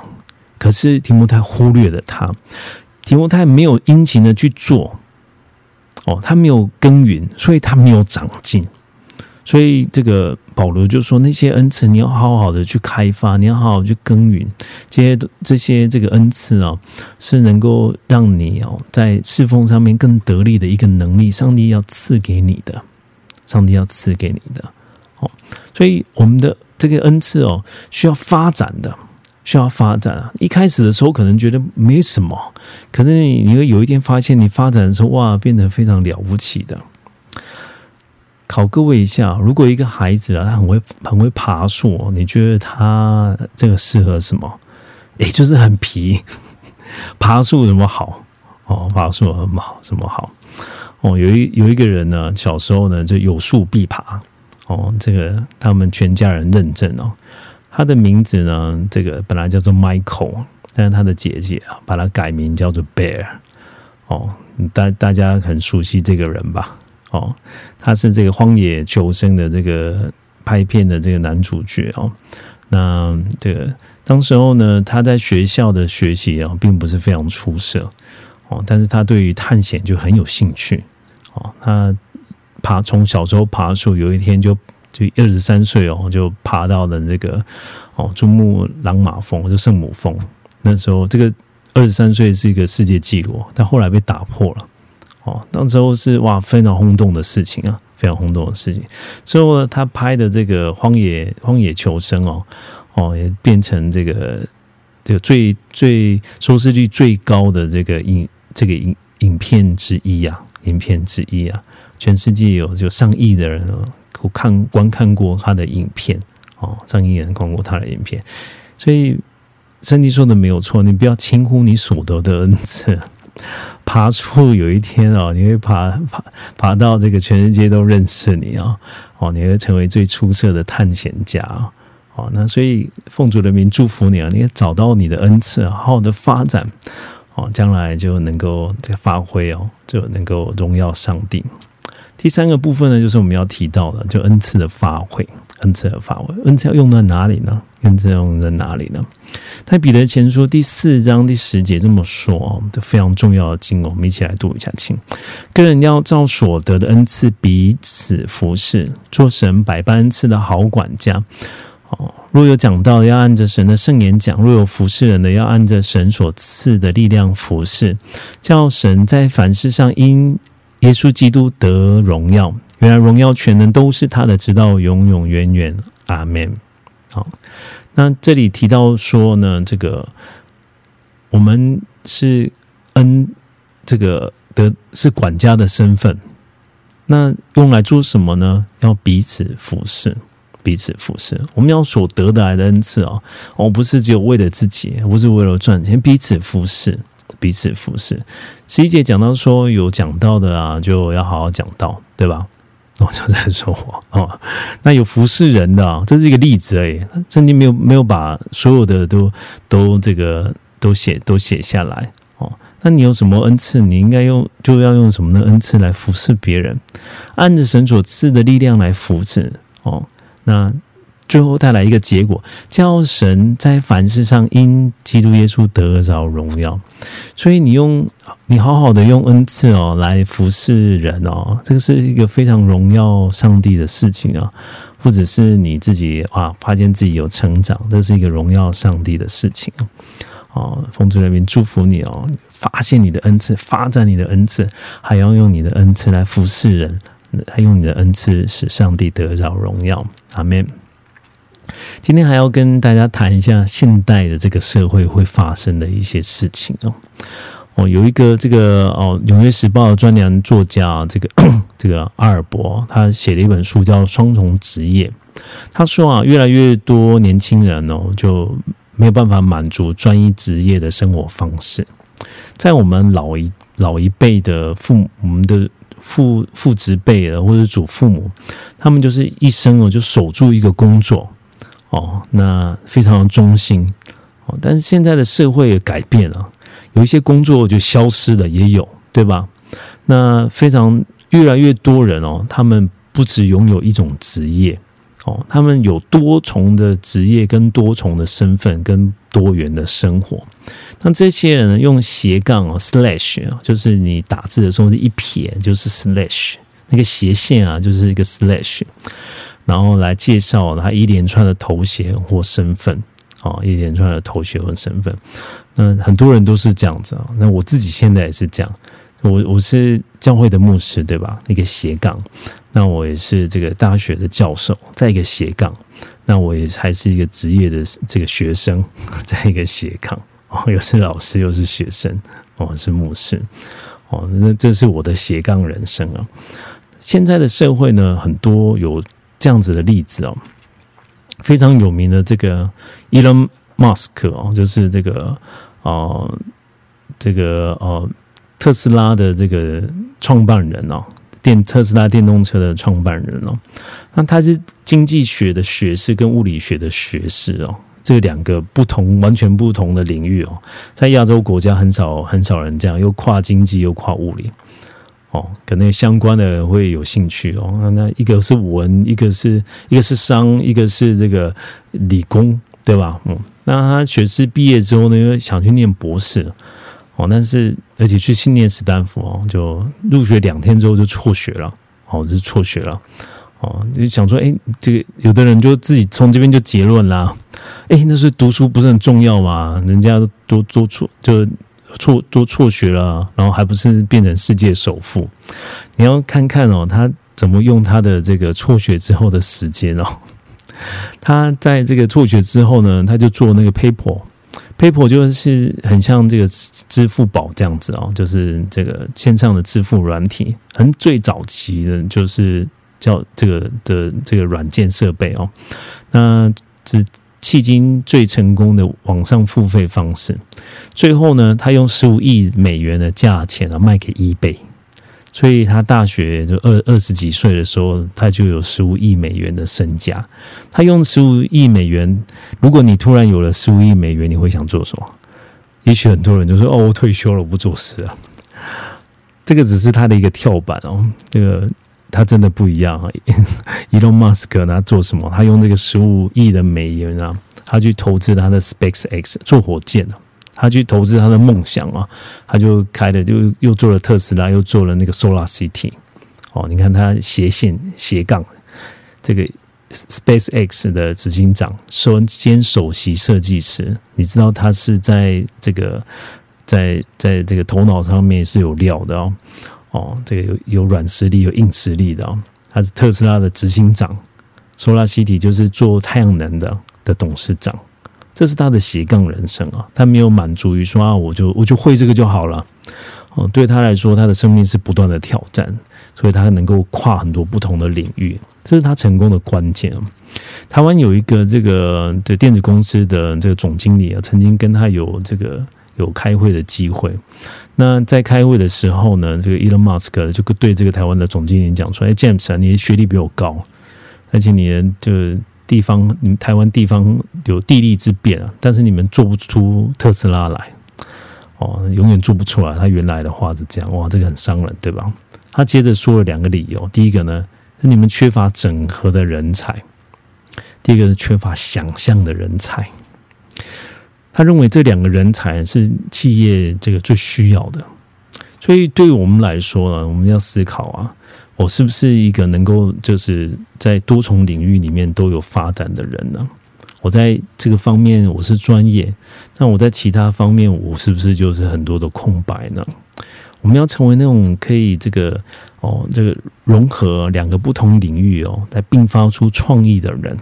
可是提摩太忽略了他，提摩太没有殷勤的去做，哦，他没有耕耘，所以他没有长进。所以这个保罗就说：“那些恩赐你要好好的去开发，你要好好去耕耘。这些这些这个恩赐啊，是能够让你哦在侍奉上面更得力的一个能力。上帝要赐给你的，上帝要赐给你的。哦，所以我们的这个恩赐哦，需要发展的，需要发展啊。一开始的时候可能觉得没什么，可是你会有一天发现，你发展的时候哇，变得非常了不起的。”考各位一下，如果一个孩子啊，他很会很会爬树，你觉得他这个适合什么？诶，就是很皮，[LAUGHS] 爬树什么好？哦，爬树很好，什么好？哦，有一有一个人呢，小时候呢就有树必爬。哦，这个他们全家人认证哦，他的名字呢，这个本来叫做 Michael，但是他的姐姐啊，把他改名叫做 Bear。哦，大大家很熟悉这个人吧？哦，他是这个《荒野求生》的这个拍片的这个男主角哦。那这个当时候呢，他在学校的学习啊，并不是非常出色哦，但是他对于探险就很有兴趣哦。他爬从小时候爬树，有一天就就二十三岁哦，就爬到了这个哦珠穆朗玛峰，就圣母峰。那时候这个二十三岁是一个世界纪录，但后来被打破了。哦，那时候是哇，非常轰动的事情啊，非常轰动的事情。之后呢，他拍的这个《荒野荒野求生》哦，哦，也变成这个这个最最收视率最高的这个影这个影影片之一啊，影片之一啊，全世界有就上亿的人我看观看过他的影片哦，上亿人看过他的影片，所以圣经说的没有错，你不要轻忽你所得的恩赐。爬出有一天哦，[LAUGHS] 你会爬爬爬到这个全世界都认识你啊！哦，你会成为最出色的探险家哦，那所以奉主的名祝福你啊！你也找到你的恩赐，好好的发展哦，将来就能够这个发挥哦，就能够荣耀上帝。第三个部分呢，就是我们要提到的，就恩赐的发挥。恩赐的发挥，恩赐要用在哪里呢？恩赐用在哪里呢？在彼得前书第四章第十节这么说哦，的非常重要的经文，我们一起来读一下，请个人要照所得的恩赐彼此服侍，做神百般恩赐的好管家。哦，若有讲道，要按着神的圣言讲；若有服侍人的，要按着神所赐的力量服侍，叫神在凡事上因耶稣基督得荣耀。原来荣耀全能都是他的，直到永永远远。阿门。好，那这里提到说呢，这个我们是恩，这个的是管家的身份，那用来做什么呢？要彼此服侍。彼此服侍，我们要所得的来的恩赐哦，我不是只有为了自己，不是为了赚钱，彼此服侍，彼此服侍。十一节讲到说有讲到的啊，就要好好讲到，对吧？[LAUGHS] 我就在说我 [LAUGHS] 哦，那有服侍人的啊，这是一个例子而已，圣经没有没有把所有的都都这个都写都写下来哦。那你有什么恩赐？你应该用就要用什么的恩赐来服侍别人，按着神所赐的力量来服侍哦。那最后带来一个结果，叫神在凡事上因基督耶稣得着荣耀。所以你用你好好的用恩赐哦来服侍人哦，这个是一个非常荣耀上帝的事情啊，或者是你自己啊发现自己有成长，这是一个荣耀上帝的事情啊。哦，奉主人民祝福你哦，发现你的恩赐，发展你的恩赐，还要用你的恩赐来服侍人。还用你的恩赐使上帝得着荣耀，阿门。今天还要跟大家谈一下现代的这个社会会发生的一些事情哦。哦，有一个这个哦，《纽约时报》专栏作家这个 [CLEARS THROAT] 这个阿尔伯，他写了一本书叫《双重职业》。他说啊，越来越多年轻人哦，就没有办法满足专一职业的生活方式。在我们老一老一辈的父母，我们的。父父职辈的或者祖父母，他们就是一生哦就守住一个工作哦，那非常的忠心哦。但是现在的社会也改变了，有一些工作就消失了，也有对吧？那非常越来越多人哦，他们不只拥有一种职业哦，他们有多重的职业跟多重的身份跟多元的生活。那这些人呢，用斜杠啊，slash 啊，就是你打字的时候是一撇，就是 slash 那个斜线啊，就是一个 slash，然后来介绍他一连串的头衔或身份啊，一连串的头衔或身份。那很多人都是这样子啊，那我自己现在也是这样，我我是教会的牧师，对吧？一个斜杠，那我也是这个大学的教授，在一个斜杠，那我也还是一个职业的这个学生，[LAUGHS] 在一个斜杠。哦，又是老师，又是学生，哦，是牧师，哦，那这是我的斜杠人生啊。现在的社会呢，很多有这样子的例子哦，非常有名的这个 Elon Musk 哦，就是这个哦，这个哦，特斯拉的这个创办人哦，电特斯拉电动车的创办人哦，那他是经济学的学士跟物理学的学士哦。这两个不同、完全不同的领域哦，在亚洲国家很少很少人这样，又跨经济又跨物理哦，可能相关的人会有兴趣哦。那一个是文，一个是一个是商，一个是这个理工，对吧？嗯，那他学士毕业之后呢，又想去念博士哦，但是而且去训练斯坦福哦，就入学两天之后就辍学了哦，就辍学了。哦，就想说，哎，这个有的人就自己从这边就结论啦，哎，那是读书不是很重要嘛？人家都都辍就辍都辍学了，然后还不是变成世界首富？你要看看哦，他怎么用他的这个辍学之后的时间哦。他在这个辍学之后呢，他就做那个 PayPal，PayPal 就是很像这个支付宝这样子哦，就是这个线上的支付软体，很最早期的就是。叫这个的这个软件设备哦，那这迄今最成功的网上付费方式。最后呢，他用十五亿美元的价钱啊卖给 eBay，所以他大学就二二十几岁的时候，他就有十五亿美元的身价。他用十五亿美元，如果你突然有了十五亿美元，你会想做什么？也许很多人就说：“哦，我退休了，我不做事了。”这个只是他的一个跳板哦，这个。他真的不一样啊！[LAUGHS] Elon Musk 他做什么？他用这个十五亿的美元啊，他去投资他的 SpaceX 做火箭他去投资他的梦想啊，他就开了，就又做了特斯拉，又做了那个 Solar City。哦，你看他斜线斜杠，这个 SpaceX 的执行长，说兼首席设计师。你知道他是在这个在在这个头脑上面是有料的哦，哦，这个有有软实力有硬实力的哦。他是特斯拉的执行长索拉西提就是做太阳能的的董事长。这是他的斜杠人生啊，他没有满足于说啊，我就我就会这个就好了。哦，对他来说，他的生命是不断的挑战，所以他能够跨很多不同的领域，这是他成功的关键。台湾有一个这个的电子公司的这个总经理啊，曾经跟他有这个有开会的机会。那在开会的时候呢，这个 Elon Musk 就对这个台湾的总经理讲说：“哎，James 啊，你的学历比我高，而且你的就。”地方，你们台湾地方有地利之便啊，但是你们做不出特斯拉来，哦，永远做不出来。他原来的话是这样，哇，这个很伤人，对吧？他接着说了两个理由，第一个呢，你们缺乏整合的人才；第一个是缺乏想象的人才。他认为这两个人才是企业这个最需要的，所以对于我们来说呢，我们要思考啊。我是不是一个能够就是在多重领域里面都有发展的人呢？我在这个方面我是专业，那我在其他方面我是不是就是很多的空白呢？我们要成为那种可以这个哦，这个融合两个不同领域哦，来并发出创意的人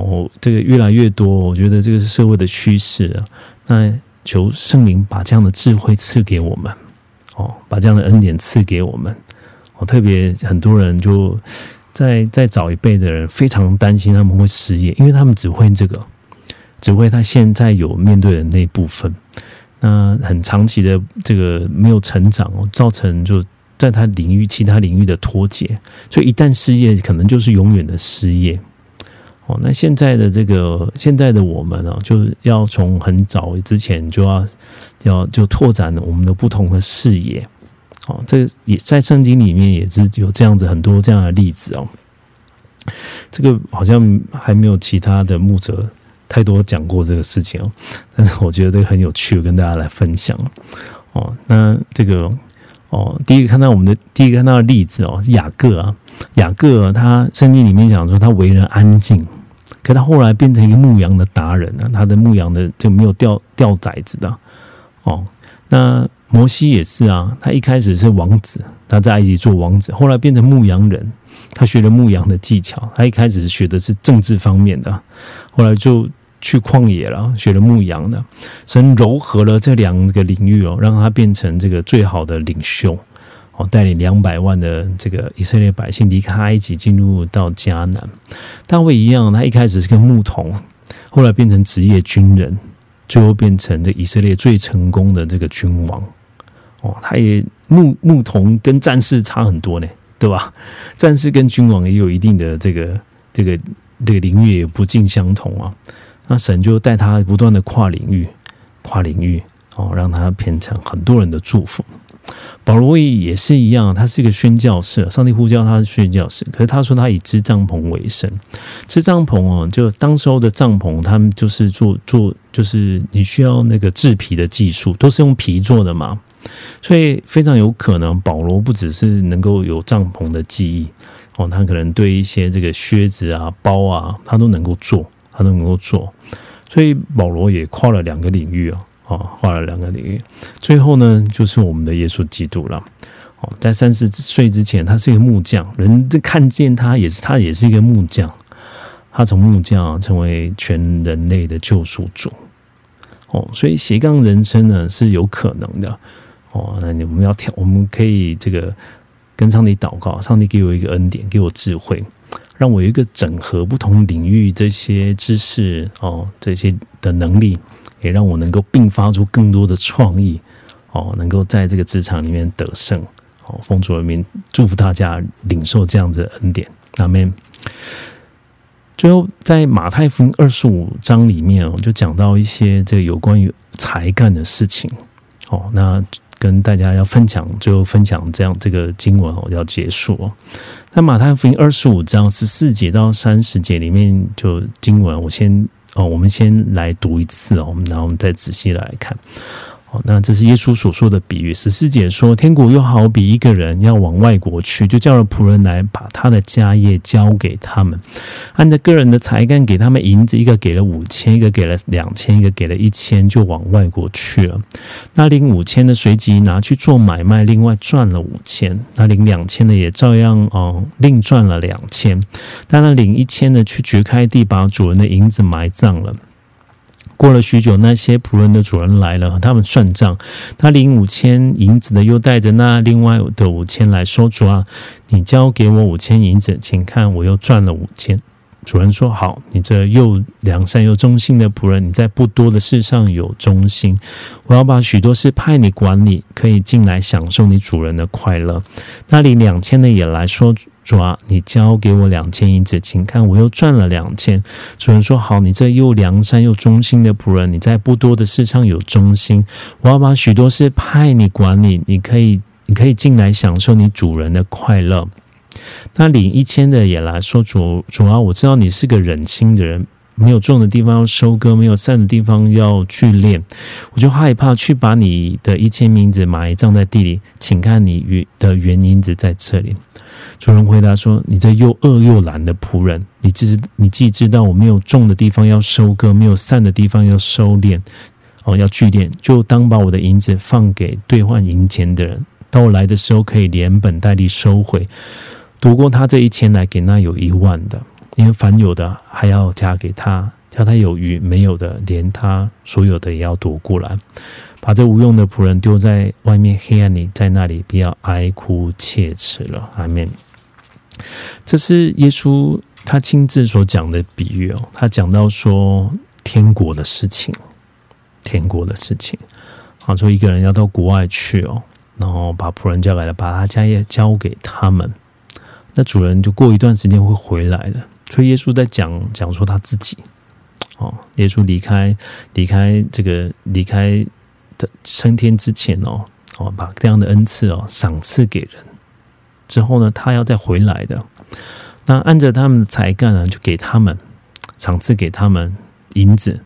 哦，这个越来越多，我觉得这个是社会的趋势啊。那求圣灵把这样的智慧赐给我们哦，把这样的恩典赐给我们。我特别很多人就在在早一辈的人非常担心他们会失业，因为他们只会这个，只会他现在有面对的那部分，那很长期的这个没有成长哦，造成就在他领域其他领域的脱节，所以一旦失业，可能就是永远的失业。哦，那现在的这个现在的我们啊，就要从很早之前就要要就拓展我们的不同的视野。哦，这也在圣经里面也是有这样子很多这样的例子哦。这个好像还没有其他的牧者太多讲过这个事情哦，但是我觉得这个很有趣，跟大家来分享哦。那这个哦，第一个看到我们的第一个看到的例子哦，是雅各啊，雅各他圣经里面讲说他为人安静，可他后来变成一个牧羊的达人啊，他的牧羊的就没有掉掉崽子的哦，那。摩西也是啊，他一开始是王子，他在埃及做王子，后来变成牧羊人，他学了牧羊的技巧。他一开始学的是政治方面的，后来就去旷野了，学了牧羊的。神柔合了这两个领域哦，让他变成这个最好的领袖哦，带领两百万的这个以色列百姓离开埃及，进入到迦南。大卫一样，他一开始是个牧童，后来变成职业军人，最后变成这以色列最成功的这个君王。哦，他也牧牧童跟战士差很多呢，对吧？战士跟君王也有一定的这个这个这个领域也不尽相同啊。那神就带他不断的跨领域，跨领域哦，让他变成很多人的祝福。保罗也是一样，他是一个宣教士，上帝呼叫他是宣教士，可是他说他以织帐篷为生，织帐篷哦，就当时候的帐篷，他们就是做做，就是你需要那个制皮的技术，都是用皮做的嘛。所以非常有可能，保罗不只是能够有帐篷的记忆哦，他可能对一些这个靴子啊、包啊，他都能够做，他都能够做。所以保罗也跨了两个领域啊，哦，画了两个领域。最后呢，就是我们的耶稣基督了。哦，在三十岁之前，他是一个木匠，人这看见他也是，他也是一个木匠。他从木匠成为全人类的救赎主。哦，所以斜杠人生呢是有可能的。哦，那你们要挑，我们可以这个跟上帝祷告，上帝给我一个恩典，给我智慧，让我有一个整合不同领域这些知识哦，这些的能力，也让我能够并发出更多的创意哦，能够在这个职场里面得胜哦。奉主的名祝福大家领受这样子的恩典，阿门。最后，在马太福音二十五章里面我，就讲到一些这个有关于才干的事情哦，那。跟大家要分享，最后分享这样这个经文哦，要结束哦。在马太福音二十五章十四节到三十节里面，就经文我先哦，我们先来读一次哦，然后我们再仔细来看。哦，那这是耶稣所说的比喻。十四节说，天国又好比一个人要往外国去，就叫了仆人来，把他的家业交给他们，按照个人的才干给他们银子，一个给了五千，一个给了两千，一个给了一千，就往外国去了。那领五千的随即拿去做买卖，另外赚了五千；那领两千的也照样哦，另赚了两千。但那领一千的去掘开地，把主人的银子埋葬了。过了许久，那些仆人的主人来了，他们算账。他领五千银子的，又带着那另外的五千来说：“主啊，你交给我五千银子，请看，我又赚了五千。”主人说：“好，你这又良善又忠心的仆人，你在不多的事上有忠心，我要把许多事派你管理，可以进来享受你主人的快乐。”那里两千的也来说。主啊，你交给我两千银子，请看，我又赚了两千。主人说：“好，你这又良善又忠心的仆人，你在不多的事上有忠心，我要把许多事派你管理，你可以，你可以进来享受你主人的快乐。”那领一千的也来说：“主主啊，我知道你是个忍心的人。”没有种的地方要收割，没有散的地方要聚敛，我就害怕去把你的一千名字埋葬在地里。请看你原的原因子在这里。主人回答说：“你这又饿又懒的仆人，你知你既知道我没有种的地方要收割，没有散的地方要收敛，哦，要聚敛，就当把我的银子放给兑换银钱的人，到我来的时候可以连本带利收回。读过他这一千来给那有一万的。”因为凡有的还要加给他，叫他有余；没有的，连他所有的也要夺过来，把这无用的仆人丢在外面黑暗里，在那里不要哀哭切齿了。阿门。这是耶稣他亲自所讲的比喻哦。他讲到说天国的事情，天国的事情。好，说一个人要到国外去哦，然后把仆人交给了，把他家业交给他们，那主人就过一段时间会回来的。所以耶稣在讲讲说他自己，哦，耶稣离开离开这个离开的升天之前哦，哦，把这样的恩赐哦赏赐给人之后呢，他要再回来的。那按照他们的才干呢，就给他们赏赐给他们银子，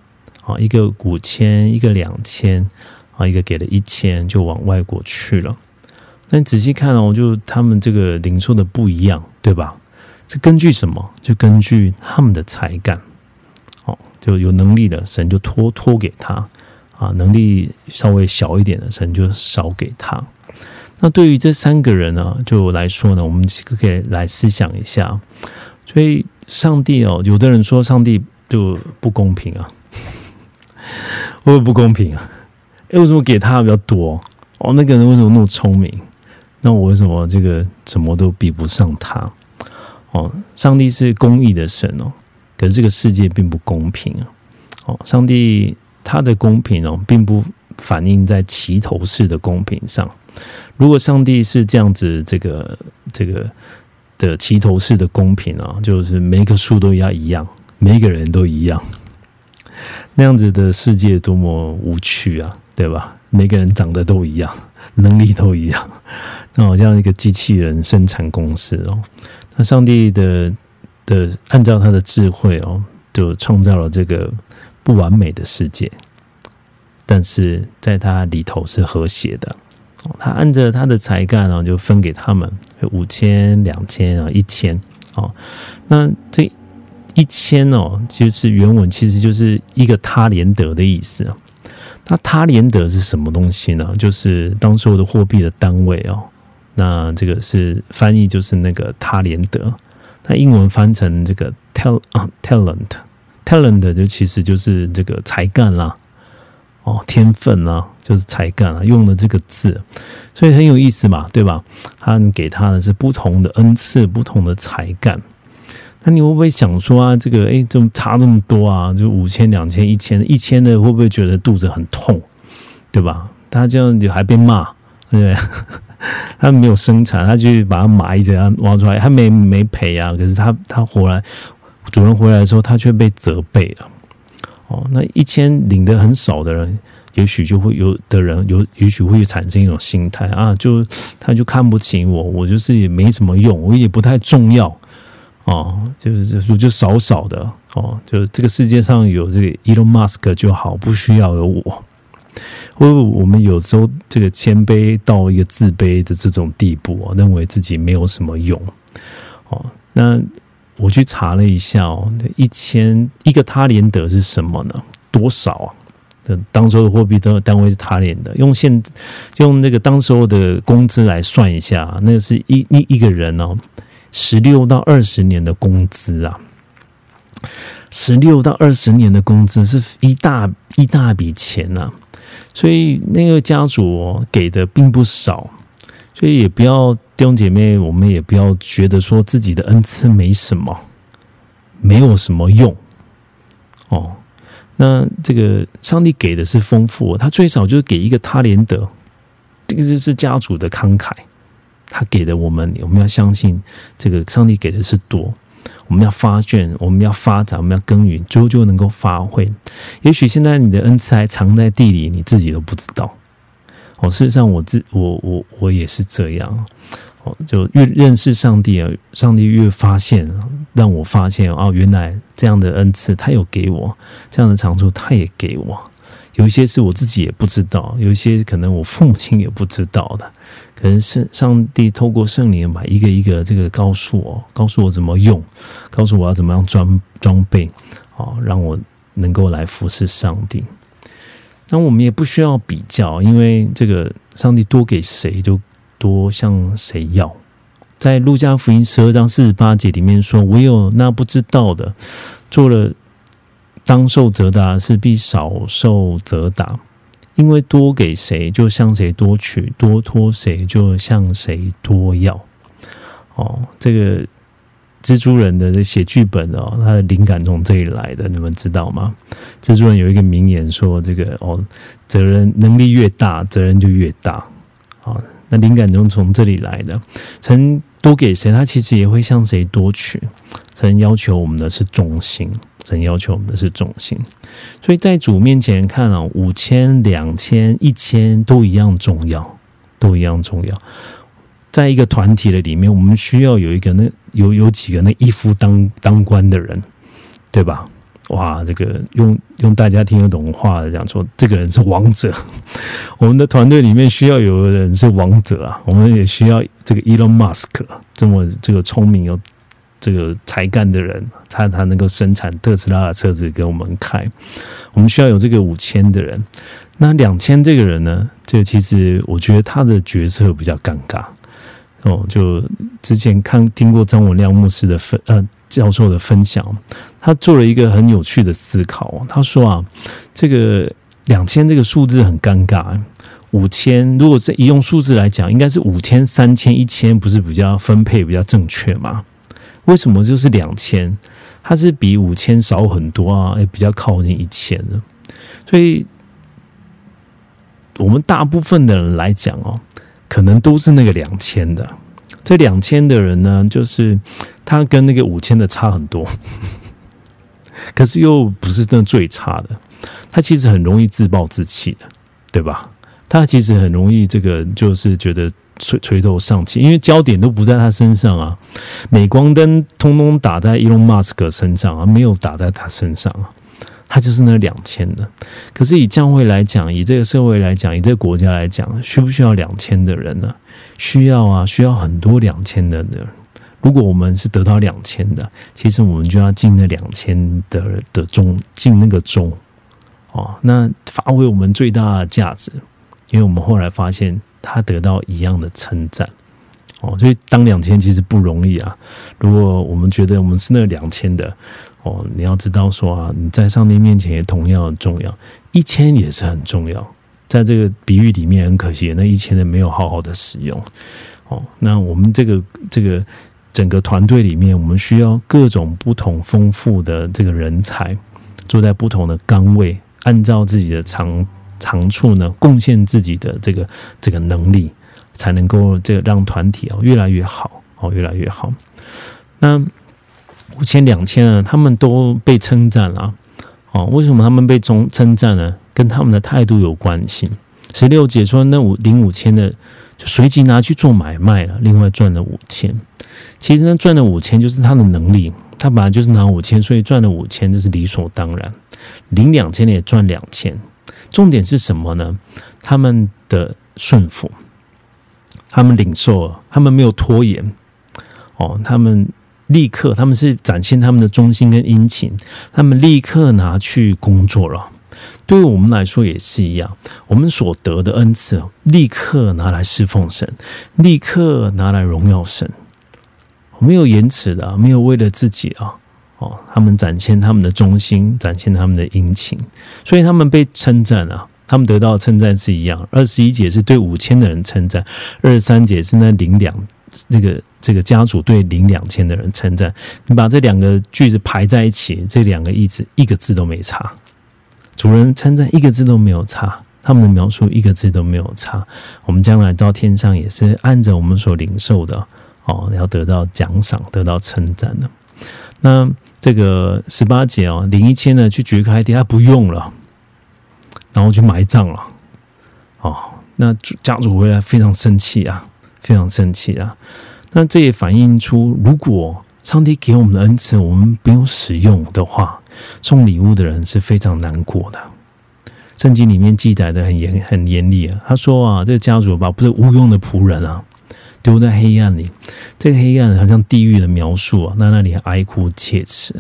啊，一个五千，一个两千，啊，一个给了一千，就往外国去了。但仔细看哦，就他们这个领受的不一样，对吧？是根据什么？就根据他们的才干，哦，就有能力的神就托托给他啊，能力稍微小一点的神就少给他。那对于这三个人呢，就来说呢，我们可以来思想一下。所以上帝哦，有的人说上帝就不公平啊，会 [LAUGHS] 不会不公平啊？哎，为什么给他比较多？哦，那个人为什么那么聪明？那我为什么这个什么都比不上他？哦，上帝是公义的神哦，可是这个世界并不公平啊！哦，上帝他的公平哦，并不反映在齐头式的公平上。如果上帝是这样子，这个这个的齐头式的公平啊，就是每一棵树都要一样，每个人都一样，那样子的世界多么无趣啊，对吧？每个人长得都一样，能力都一样，那好像一个机器人生产公司哦。那上帝的的按照他的智慧哦，就创造了这个不完美的世界，但是在他里头是和谐的。他按着他的才干哦，就分给他们五千、两千啊、一千哦。那这一千哦，就是原文其实就是一个他连德的意思啊。那他连德是什么东西呢？就是当时候的货币的单位哦。那这个是翻译，就是那个他连德，那英文翻成这个 tal 啊 talent，talent 就其实就是这个才干啦，哦天分啦，就是才干啊，用的这个字，所以很有意思嘛，对吧？他给他的是不同的恩赐，不同的才干。那你会不会想说啊，这个哎，怎么差这么多啊？就五千、两千、一千，一千的会不会觉得肚子很痛，对吧？他这样就还被骂，对不对？[LAUGHS] 他没有生产，他就把它埋着，啊，挖出来，他没没赔啊。可是他他回来，主人回来的时候，他却被责备了。哦，那一千领的很少的人，也许就会有的人有，也许会产生一种心态啊，就他就看不起我，我就是也没什么用，我也不太重要哦，就是就就少少的哦，就是这个世界上有这个 Elon Musk 就好，不需要有我。会不会我们有时候这个谦卑到一个自卑的这种地步啊，认为自己没有什么用哦？那我去查了一下哦，一千一个他连德是什么呢？多少啊？当时的货币的单位是他连的，用现用那个当时候的工资来算一下，那个是一一一个人哦，十六到二十年的工资啊，十六到二十年的工资是一大一大笔钱呐，所以那个家主给的并不少，所以也不要弟兄姐妹，我们也不要觉得说自己的恩赐没什么，没有什么用哦。那这个上帝给的是丰富，他最少就是给一个他连德，这个就是家主的慷慨，他给的我们，我们要相信这个上帝给的是多，我们要发卷，我们要发展，我们要耕耘，最后就能够发挥。也许现在你的恩赐还藏在地里，你自己都不知道。哦，事实上，我自我我我也是这样。哦，就越认识上帝啊，上帝越发现，让我发现哦，原来这样的恩赐他有给我，这样的长处他也给我。有一些是我自己也不知道，有一些可能我父母亲也不知道的，可能是上帝透过圣灵把一个一个这个告诉我，告诉我怎么用，告诉我要怎么样装装备，哦，让我能够来服侍上帝。那我们也不需要比较，因为这个上帝多给谁就。多向谁要？在路加福音十二章四十八节里面说：“唯有那不知道的，做了当受责打，是必少受责打。因为多给谁，就向谁多取；多托谁，就向谁多要。”哦，这个蜘蛛人的写剧本哦，他的灵感从这里来的，你们知道吗？蜘蛛人有一个名言说：“这个哦，责任能力越大，责任就越大。”啊。那灵感中从这里来的，曾多给谁，他其实也会向谁多取。曾要求我们的是忠心，神要求我们的是重心。所以在主面前看啊，五千、两千、一千都一样重要，都一样重要。在一个团体的里面，我们需要有一个那有有几个那一夫当当关的人，对吧？哇，这个用用大家听得懂话讲说，这个人是王者。[LAUGHS] 我们的团队里面需要有人是王者啊，我们也需要这个 Elon Musk 这么这个聪明有这个才干的人，他他能够生产特斯拉的车子给我们开。我们需要有这个五千的人，那两千这个人呢？这其实我觉得他的决策比较尴尬哦。就之前看听过张文亮牧师的分呃教授的分享。他做了一个很有趣的思考。他说啊，这个两千这个数字很尴尬，五千如果是一用数字来讲，应该是五千、三千、一千，不是比较分配比较正确吗？为什么就是两千？它是比五千少很多啊，也比较靠近一千的。所以，我们大部分的人来讲哦，可能都是那个两千的。这两千的人呢，就是他跟那个五千的差很多。[LAUGHS] 可是又不是那最差的，他其实很容易自暴自弃的，对吧？他其实很容易这个就是觉得垂垂头丧气，因为焦点都不在他身上啊，镁光灯通通打在 Elon Musk 身上啊，没有打在他身上啊，他就是那两千的。可是以教会来讲，以这个社会来讲，以这个国家来讲，需不需要两千的人呢？需要啊，需要很多两千的人。如果我们是得到两千的，其实我们就要进那两千的的中，进那个中，哦，那发挥我们最大的价值，因为我们后来发现他得到一样的称赞，哦，所以当两千其实不容易啊。如果我们觉得我们是那两千的，哦，你要知道说啊，你在上帝面前也同样很重要，一千也是很重要。在这个比喻里面，很可惜，那一千的没有好好的使用，哦，那我们这个这个。整个团队里面，我们需要各种不同丰富的这个人才，坐在不同的岗位，按照自己的长长处呢，贡献自己的这个这个能力，才能够这个让团体哦越来越好哦越来越好。那五千两千呢，他们都被称赞了哦。为什么他们被中称赞呢？跟他们的态度有关系。十六姐说，那五零五千的就随即拿去做买卖了，另外赚了五千。其实呢，赚了五千就是他的能力，他本来就是拿五千，所以赚了五千，这是理所当然。领两千的也赚两千，重点是什么呢？他们的顺服，他们领受，他们没有拖延。哦，他们立刻，他们是展现他们的忠心跟殷勤，他们立刻拿去工作了。对于我们来说也是一样，我们所得的恩赐，立刻拿来侍奉神，立刻拿来荣耀神，没有延迟的，没有为了自己啊。哦，他们展现他们的忠心，展现他们的殷勤，所以他们被称赞啊。他们得到称赞是一样。二十一节是对五千的人称赞，二十三节是那领两这个这个家族对领两千的人称赞。你把这两个句子排在一起，这两个意思一个字都没差。主人称赞一个字都没有差，他们的描述一个字都没有差。我们将来到天上也是按着我们所领受的哦，要得到奖赏，得到称赞的。那这个十八节哦，领一千呢去掘开地，他不用了。然后去埋葬了，哦，那家主回来非常生气啊，非常生气啊。那这也反映出，如果上帝给我们的恩赐，我们不用使用的话，送礼物的人是非常难过的。圣经里面记载的很严很严厉啊，他说啊，这个家族吧不是无用的仆人啊丢在黑暗里，这个黑暗好像地狱的描述啊，那那里哀哭切齿，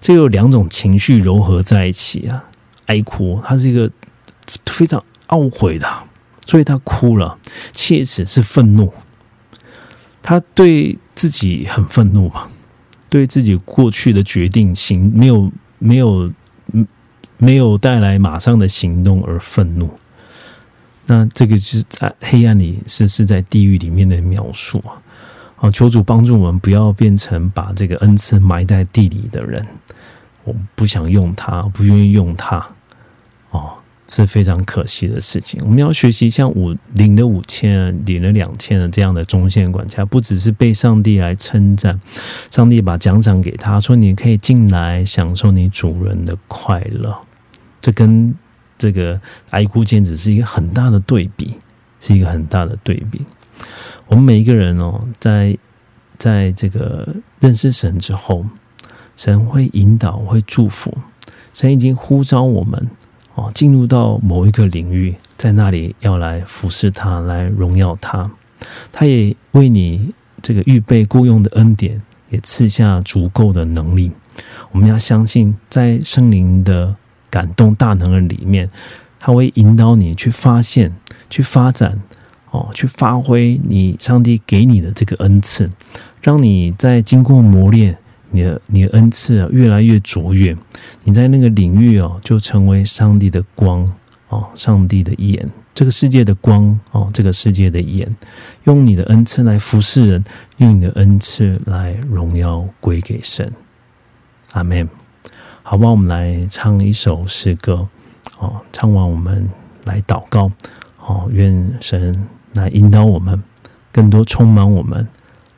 这有两种情绪糅合在一起啊。哀哭，他是一个非常懊悔的，所以他哭了。切齿是愤怒，他对自己很愤怒嘛，对自己过去的决定行没有没有没有带来马上的行动而愤怒。那这个是在黑暗里，是是在地狱里面的描述啊！好，求主帮助我们，不要变成把这个恩赐埋在地里的人。我不想用它，不愿意用它。哦，是非常可惜的事情。我们要学习像五领了五千、领了两千的这样的中线管家，不只是被上帝来称赞，上帝把奖赏给他说：“你可以进来享受你主人的快乐。”这跟这个哀哭简直是一个很大的对比，是一个很大的对比。我们每一个人哦，在在这个认识神之后，神会引导，会祝福。神已经呼召我们。哦，进入到某一个领域，在那里要来服侍他，来荣耀他。他也为你这个预备雇用的恩典，也赐下足够的能力。我们要相信，在圣灵的感动大能的里面，他会引导你去发现、去发展，哦，去发挥你上帝给你的这个恩赐，让你在经过磨练。你的你的恩赐啊，越来越卓越，你在那个领域哦，就成为上帝的光哦，上帝的眼，这个世界的光哦，这个世界的眼，用你的恩赐来服侍人，用你的恩赐来荣耀归给神。阿门。好吧，我们来唱一首诗歌哦，唱完我们来祷告哦，愿神来引导我们，更多充满我们。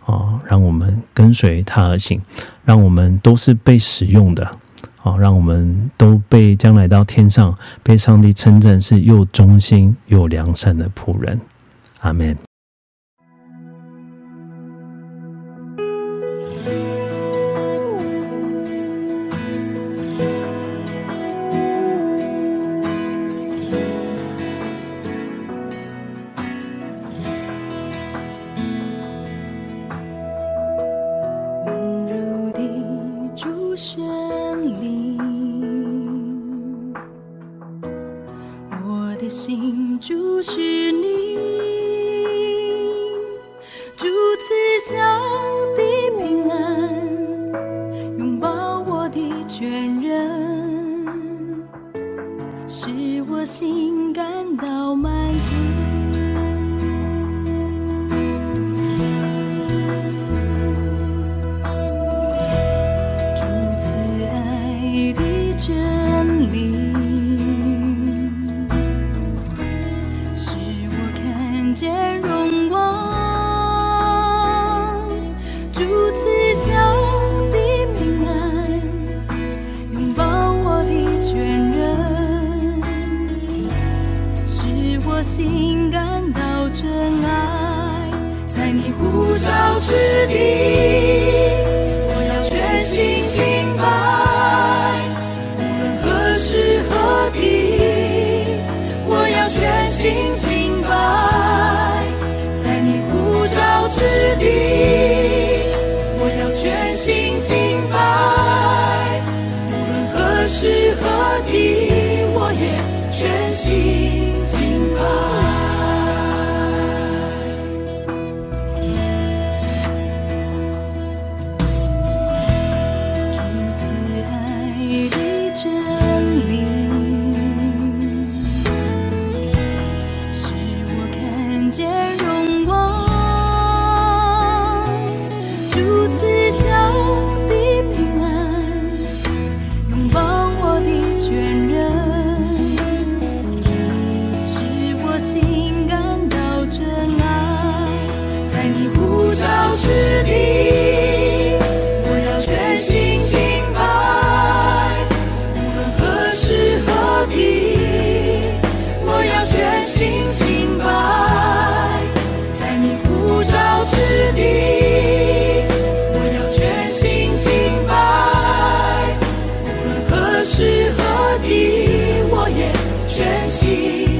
啊，让我们跟随他而行，让我们都是被使用的，啊，让我们都被将来到天上被上帝称赞是又忠心又良善的仆人。阿门。的心就是你。所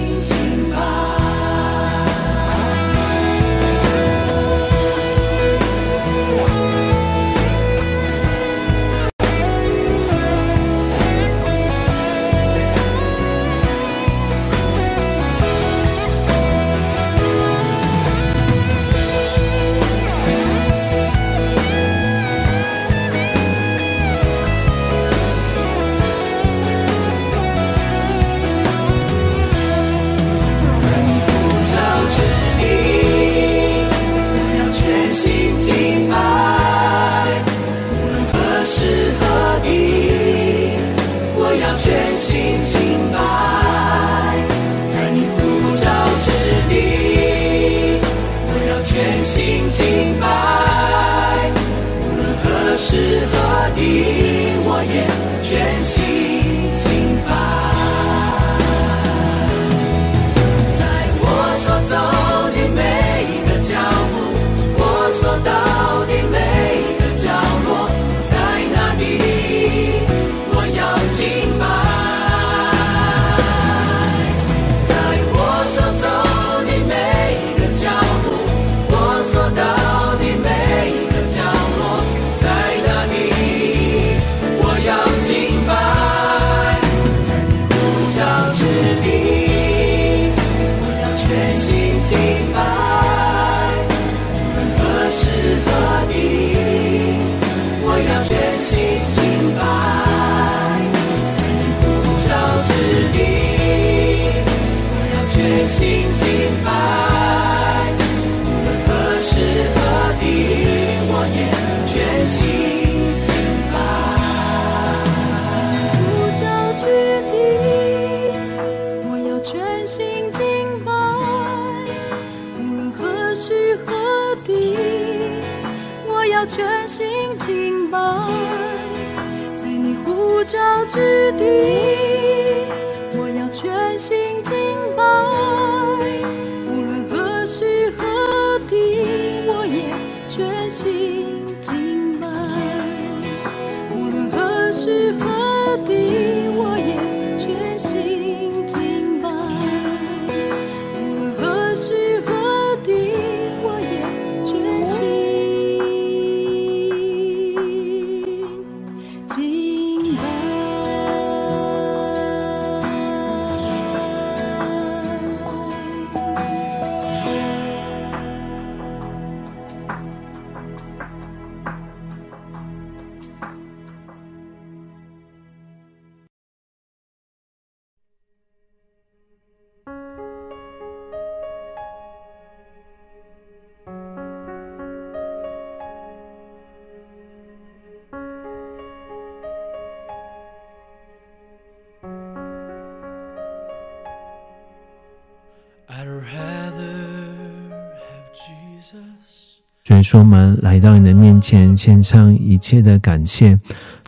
我们来到你的面前，献上一切的感谢。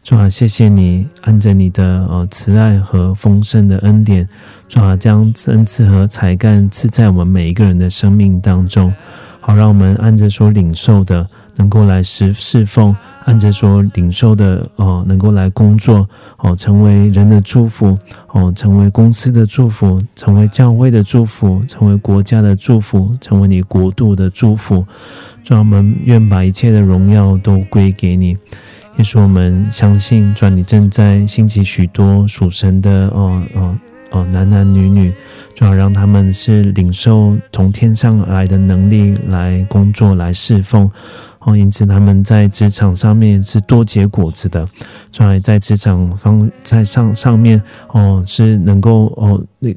主啊，谢谢你按着你的呃慈爱和丰盛的恩典，主啊，将恩赐和才干赐在我们每一个人的生命当中，好让我们按着所领受的，能够来侍侍奉。按着说领受的哦，能够来工作哦，成为人的祝福哦，成为公司的祝福，成为教会的祝福，成为国家的祝福，成为你国度的祝福。让我们愿把一切的荣耀都归给你。也是我们相信，主你正在兴起许多属神的哦哦哦男男女女，主要让他们是领受从天上来的能力来工作来侍奉。哦，因此他们在职场上面是多结果子的，从而在职场方在上上面哦是能够哦那。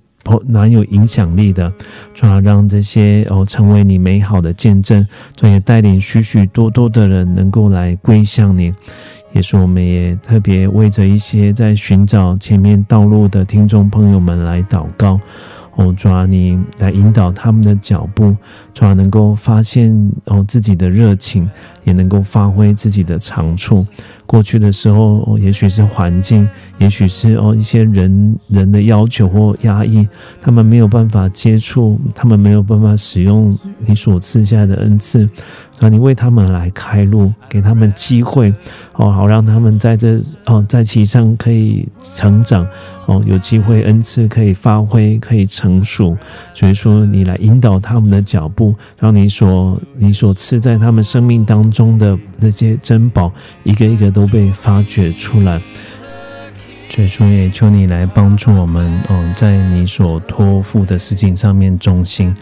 蛮有影响力的，主要让这些哦成为你美好的见证，也带领许许多多的人能够来归向你。也是我们也特别为着一些在寻找前面道路的听众朋友们来祷告。哦，抓，你来引导他们的脚步，从而能够发现哦自己的热情，也能够发挥自己的长处。过去的时候，哦，也许是环境，也许是哦一些人人的要求或压抑，他们没有办法接触，他们没有办法使用你所赐下的恩赐。啊，你为他们来开路，给他们机会，哦，好让他们在这哦在其上可以成长，哦，有机会恩赐可以发挥，可以成熟。所以说，你来引导他们的脚步，让你所你所赐在他们生命当中的那些珍宝，一个一个都被发掘出来。所以说，也求你来帮助我们，哦，在你所托付的事情上面忠心，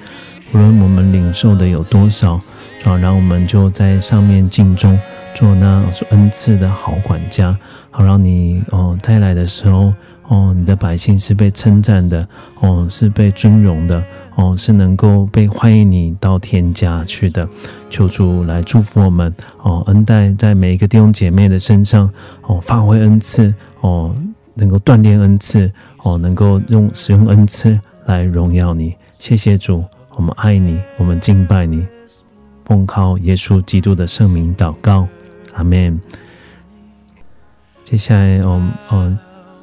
无论我们领受的有多少。啊，然后我们就在上面尽忠，做那恩赐的好管家，好让你哦再来的时候哦，你的百姓是被称赞的哦，是被尊荣的哦，是能够被欢迎你到天家去的。求主来祝福我们哦，恩待在每一个弟兄姐妹的身上哦，发挥恩赐哦，能够锻炼恩赐哦，能够用使用恩赐来荣耀你。谢谢主，我们爱你，我们敬拜你。奉靠耶稣基督的圣名祷告，阿门。接下来，哦哦，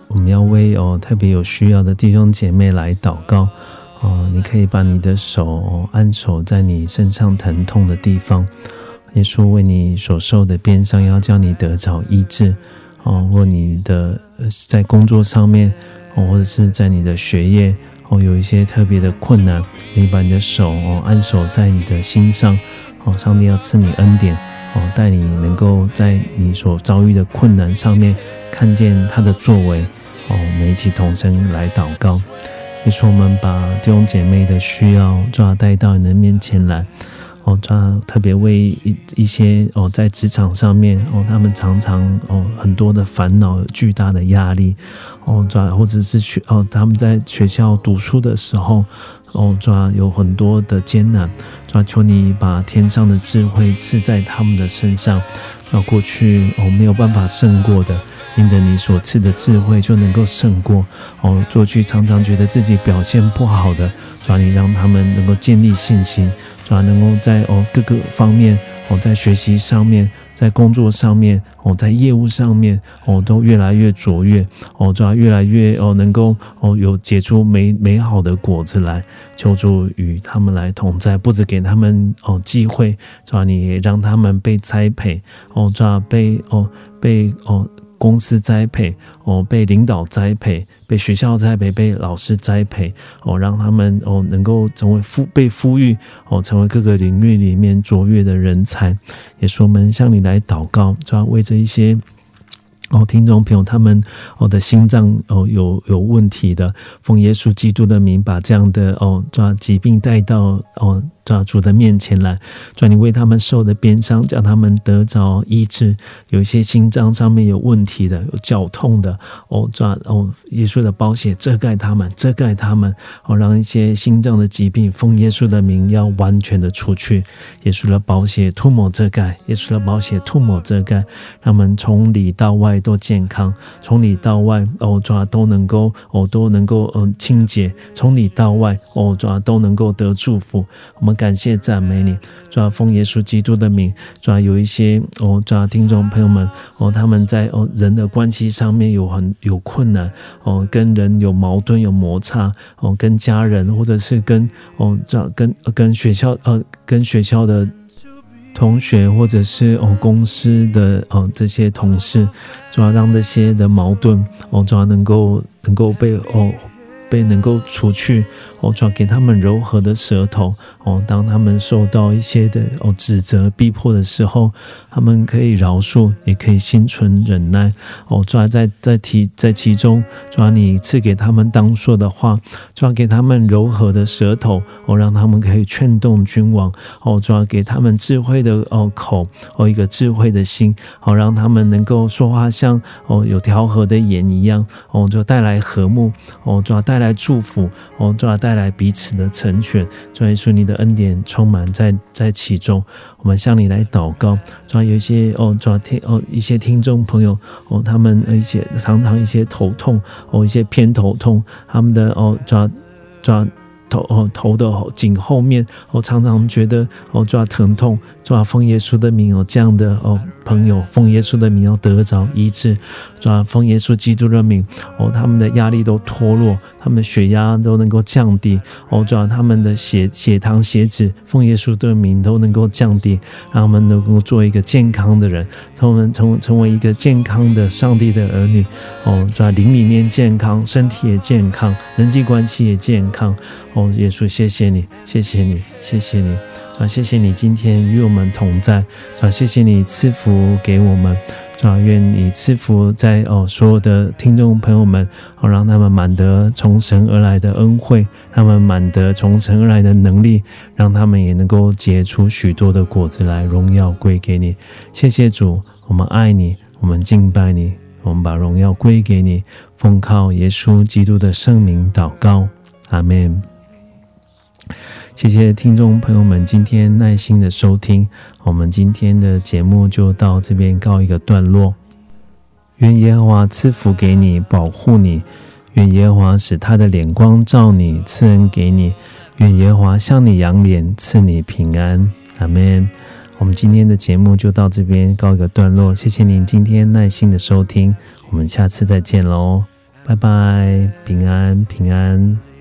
我们要为哦特别有需要的弟兄姐妹来祷告哦。你可以把你的手按手在你身上疼痛的地方，耶稣为你所受的鞭伤，要叫你得着医治哦。或你的在工作上面哦，或者是在你的学业哦，有一些特别的困难，你把你的手哦按手在你的心上。哦，上帝要赐你恩典，哦，带你能够在你所遭遇的困难上面看见他的作为，哦，我们一起同声来祷告，也是我们把弟兄姐妹的需要抓带到你的面前来，哦，抓特别为一一些哦在职场上面哦，他们常常哦很多的烦恼、巨大的压力，哦抓或者是学哦他们在学校读书的时候。哦，抓有很多的艰难，抓求你把天上的智慧赐在他们的身上。那过去哦没有办法胜过的，因着你所赐的智慧就能够胜过。哦，过去常常觉得自己表现不好的，抓你让他们能够建立信心，抓能够在哦各个方面哦在学习上面。在工作上面，哦，在业务上面，哦，都越来越卓越，哦，抓越来越哦，能够哦，有结出美美好的果子来。求助与他们来同在，不止给他们哦机会，抓你让他们被栽培，哦，抓被哦被哦。公司栽培哦，被领导栽培，被学校栽培，被老师栽培哦，让他们哦能够成为富被富裕哦，成为各个领域里面卓越的人才。也是我们向你来祷告，主要为这一些哦听众朋友他们哦的心脏哦有有问题的，奉耶稣基督的名，把这样的哦抓疾病带到哦。抓主的面前来，抓你为他们受的鞭伤，叫他们得着医治。有一些心脏上面有问题的，有绞痛的，哦，抓哦，耶稣的宝血遮盖他们，遮盖他们，哦，让一些心脏的疾病奉耶稣的名要完全的出去。耶稣的宝血涂抹遮盖，耶稣的宝血涂抹遮盖，他们从里到外都健康，从里到外，哦，抓都能够，哦，都能够嗯清洁，从里到外，哦，抓都能够得祝福。我们。感谢赞美你，主要奉耶稣基督的名，主要有一些哦，主要听众朋友们哦，他们在哦人的关系上面有很有困难哦，跟人有矛盾有摩擦哦，跟家人或者是跟哦，这样跟跟学校呃，跟学校的同学或者是哦公司的哦这些同事，主要让这些的矛盾哦，主要能够能够被哦。被能够除去，哦，主要给他们柔和的舌头哦，当他们受到一些的哦指责、逼迫的时候，他们可以饶恕，也可以心存忍耐哦，抓在在其在其中，抓你赐给他们当说的话，抓给他们柔和的舌头哦，让他们可以劝动君王哦，抓给他们智慧的哦口哦，一个智慧的心，好让他们能够说话像哦有调和的眼一样哦，就带来和睦哦，主要带来祝福哦，主要带来彼此的成全，主耶稣你的恩典充满在在其中，我们向你来祷告，主要有一些哦，主要听哦一些听众朋友哦，他们一些常常一些头痛哦，一些偏头痛，他们的哦抓抓。头哦，头的颈后面，我常常觉得哦，抓疼痛，抓奉耶稣的名哦，这样的哦朋友，奉耶稣的名要得着医治，抓奉耶稣基督的名哦，他们的压力都脱落，他们血压都能够降低哦，抓他们的血血糖血脂，奉耶稣的名都能够降低，让他们能够做一个健康的人，从我们成成为一个健康的上帝的儿女哦，抓灵里面健康，身体也健康，人际关系也健康。哦，耶稣，谢谢你，谢谢你，谢谢你，主谢谢你今天与我们同在，主谢谢你赐福给我们，主愿你赐福在哦所有的听众朋友们，哦让他们满得从神而来的恩惠，他们满得从神而来的能力，让他们也能够结出许多的果子来，荣耀归给你。谢谢主，我们爱你，我们敬拜你，我们把荣耀归给你，奉靠耶稣基督的圣名祷告，阿门。谢谢听众朋友们今天耐心的收听，我们今天的节目就到这边告一个段落。愿耶和华赐福给你，保护你；愿耶和华使他的脸光照你，赐恩给你；愿耶和华向你扬脸，赐你平安。阿门。我们今天的节目就到这边告一个段落，谢谢您今天耐心的收听，我们下次再见喽，拜拜，平安平安。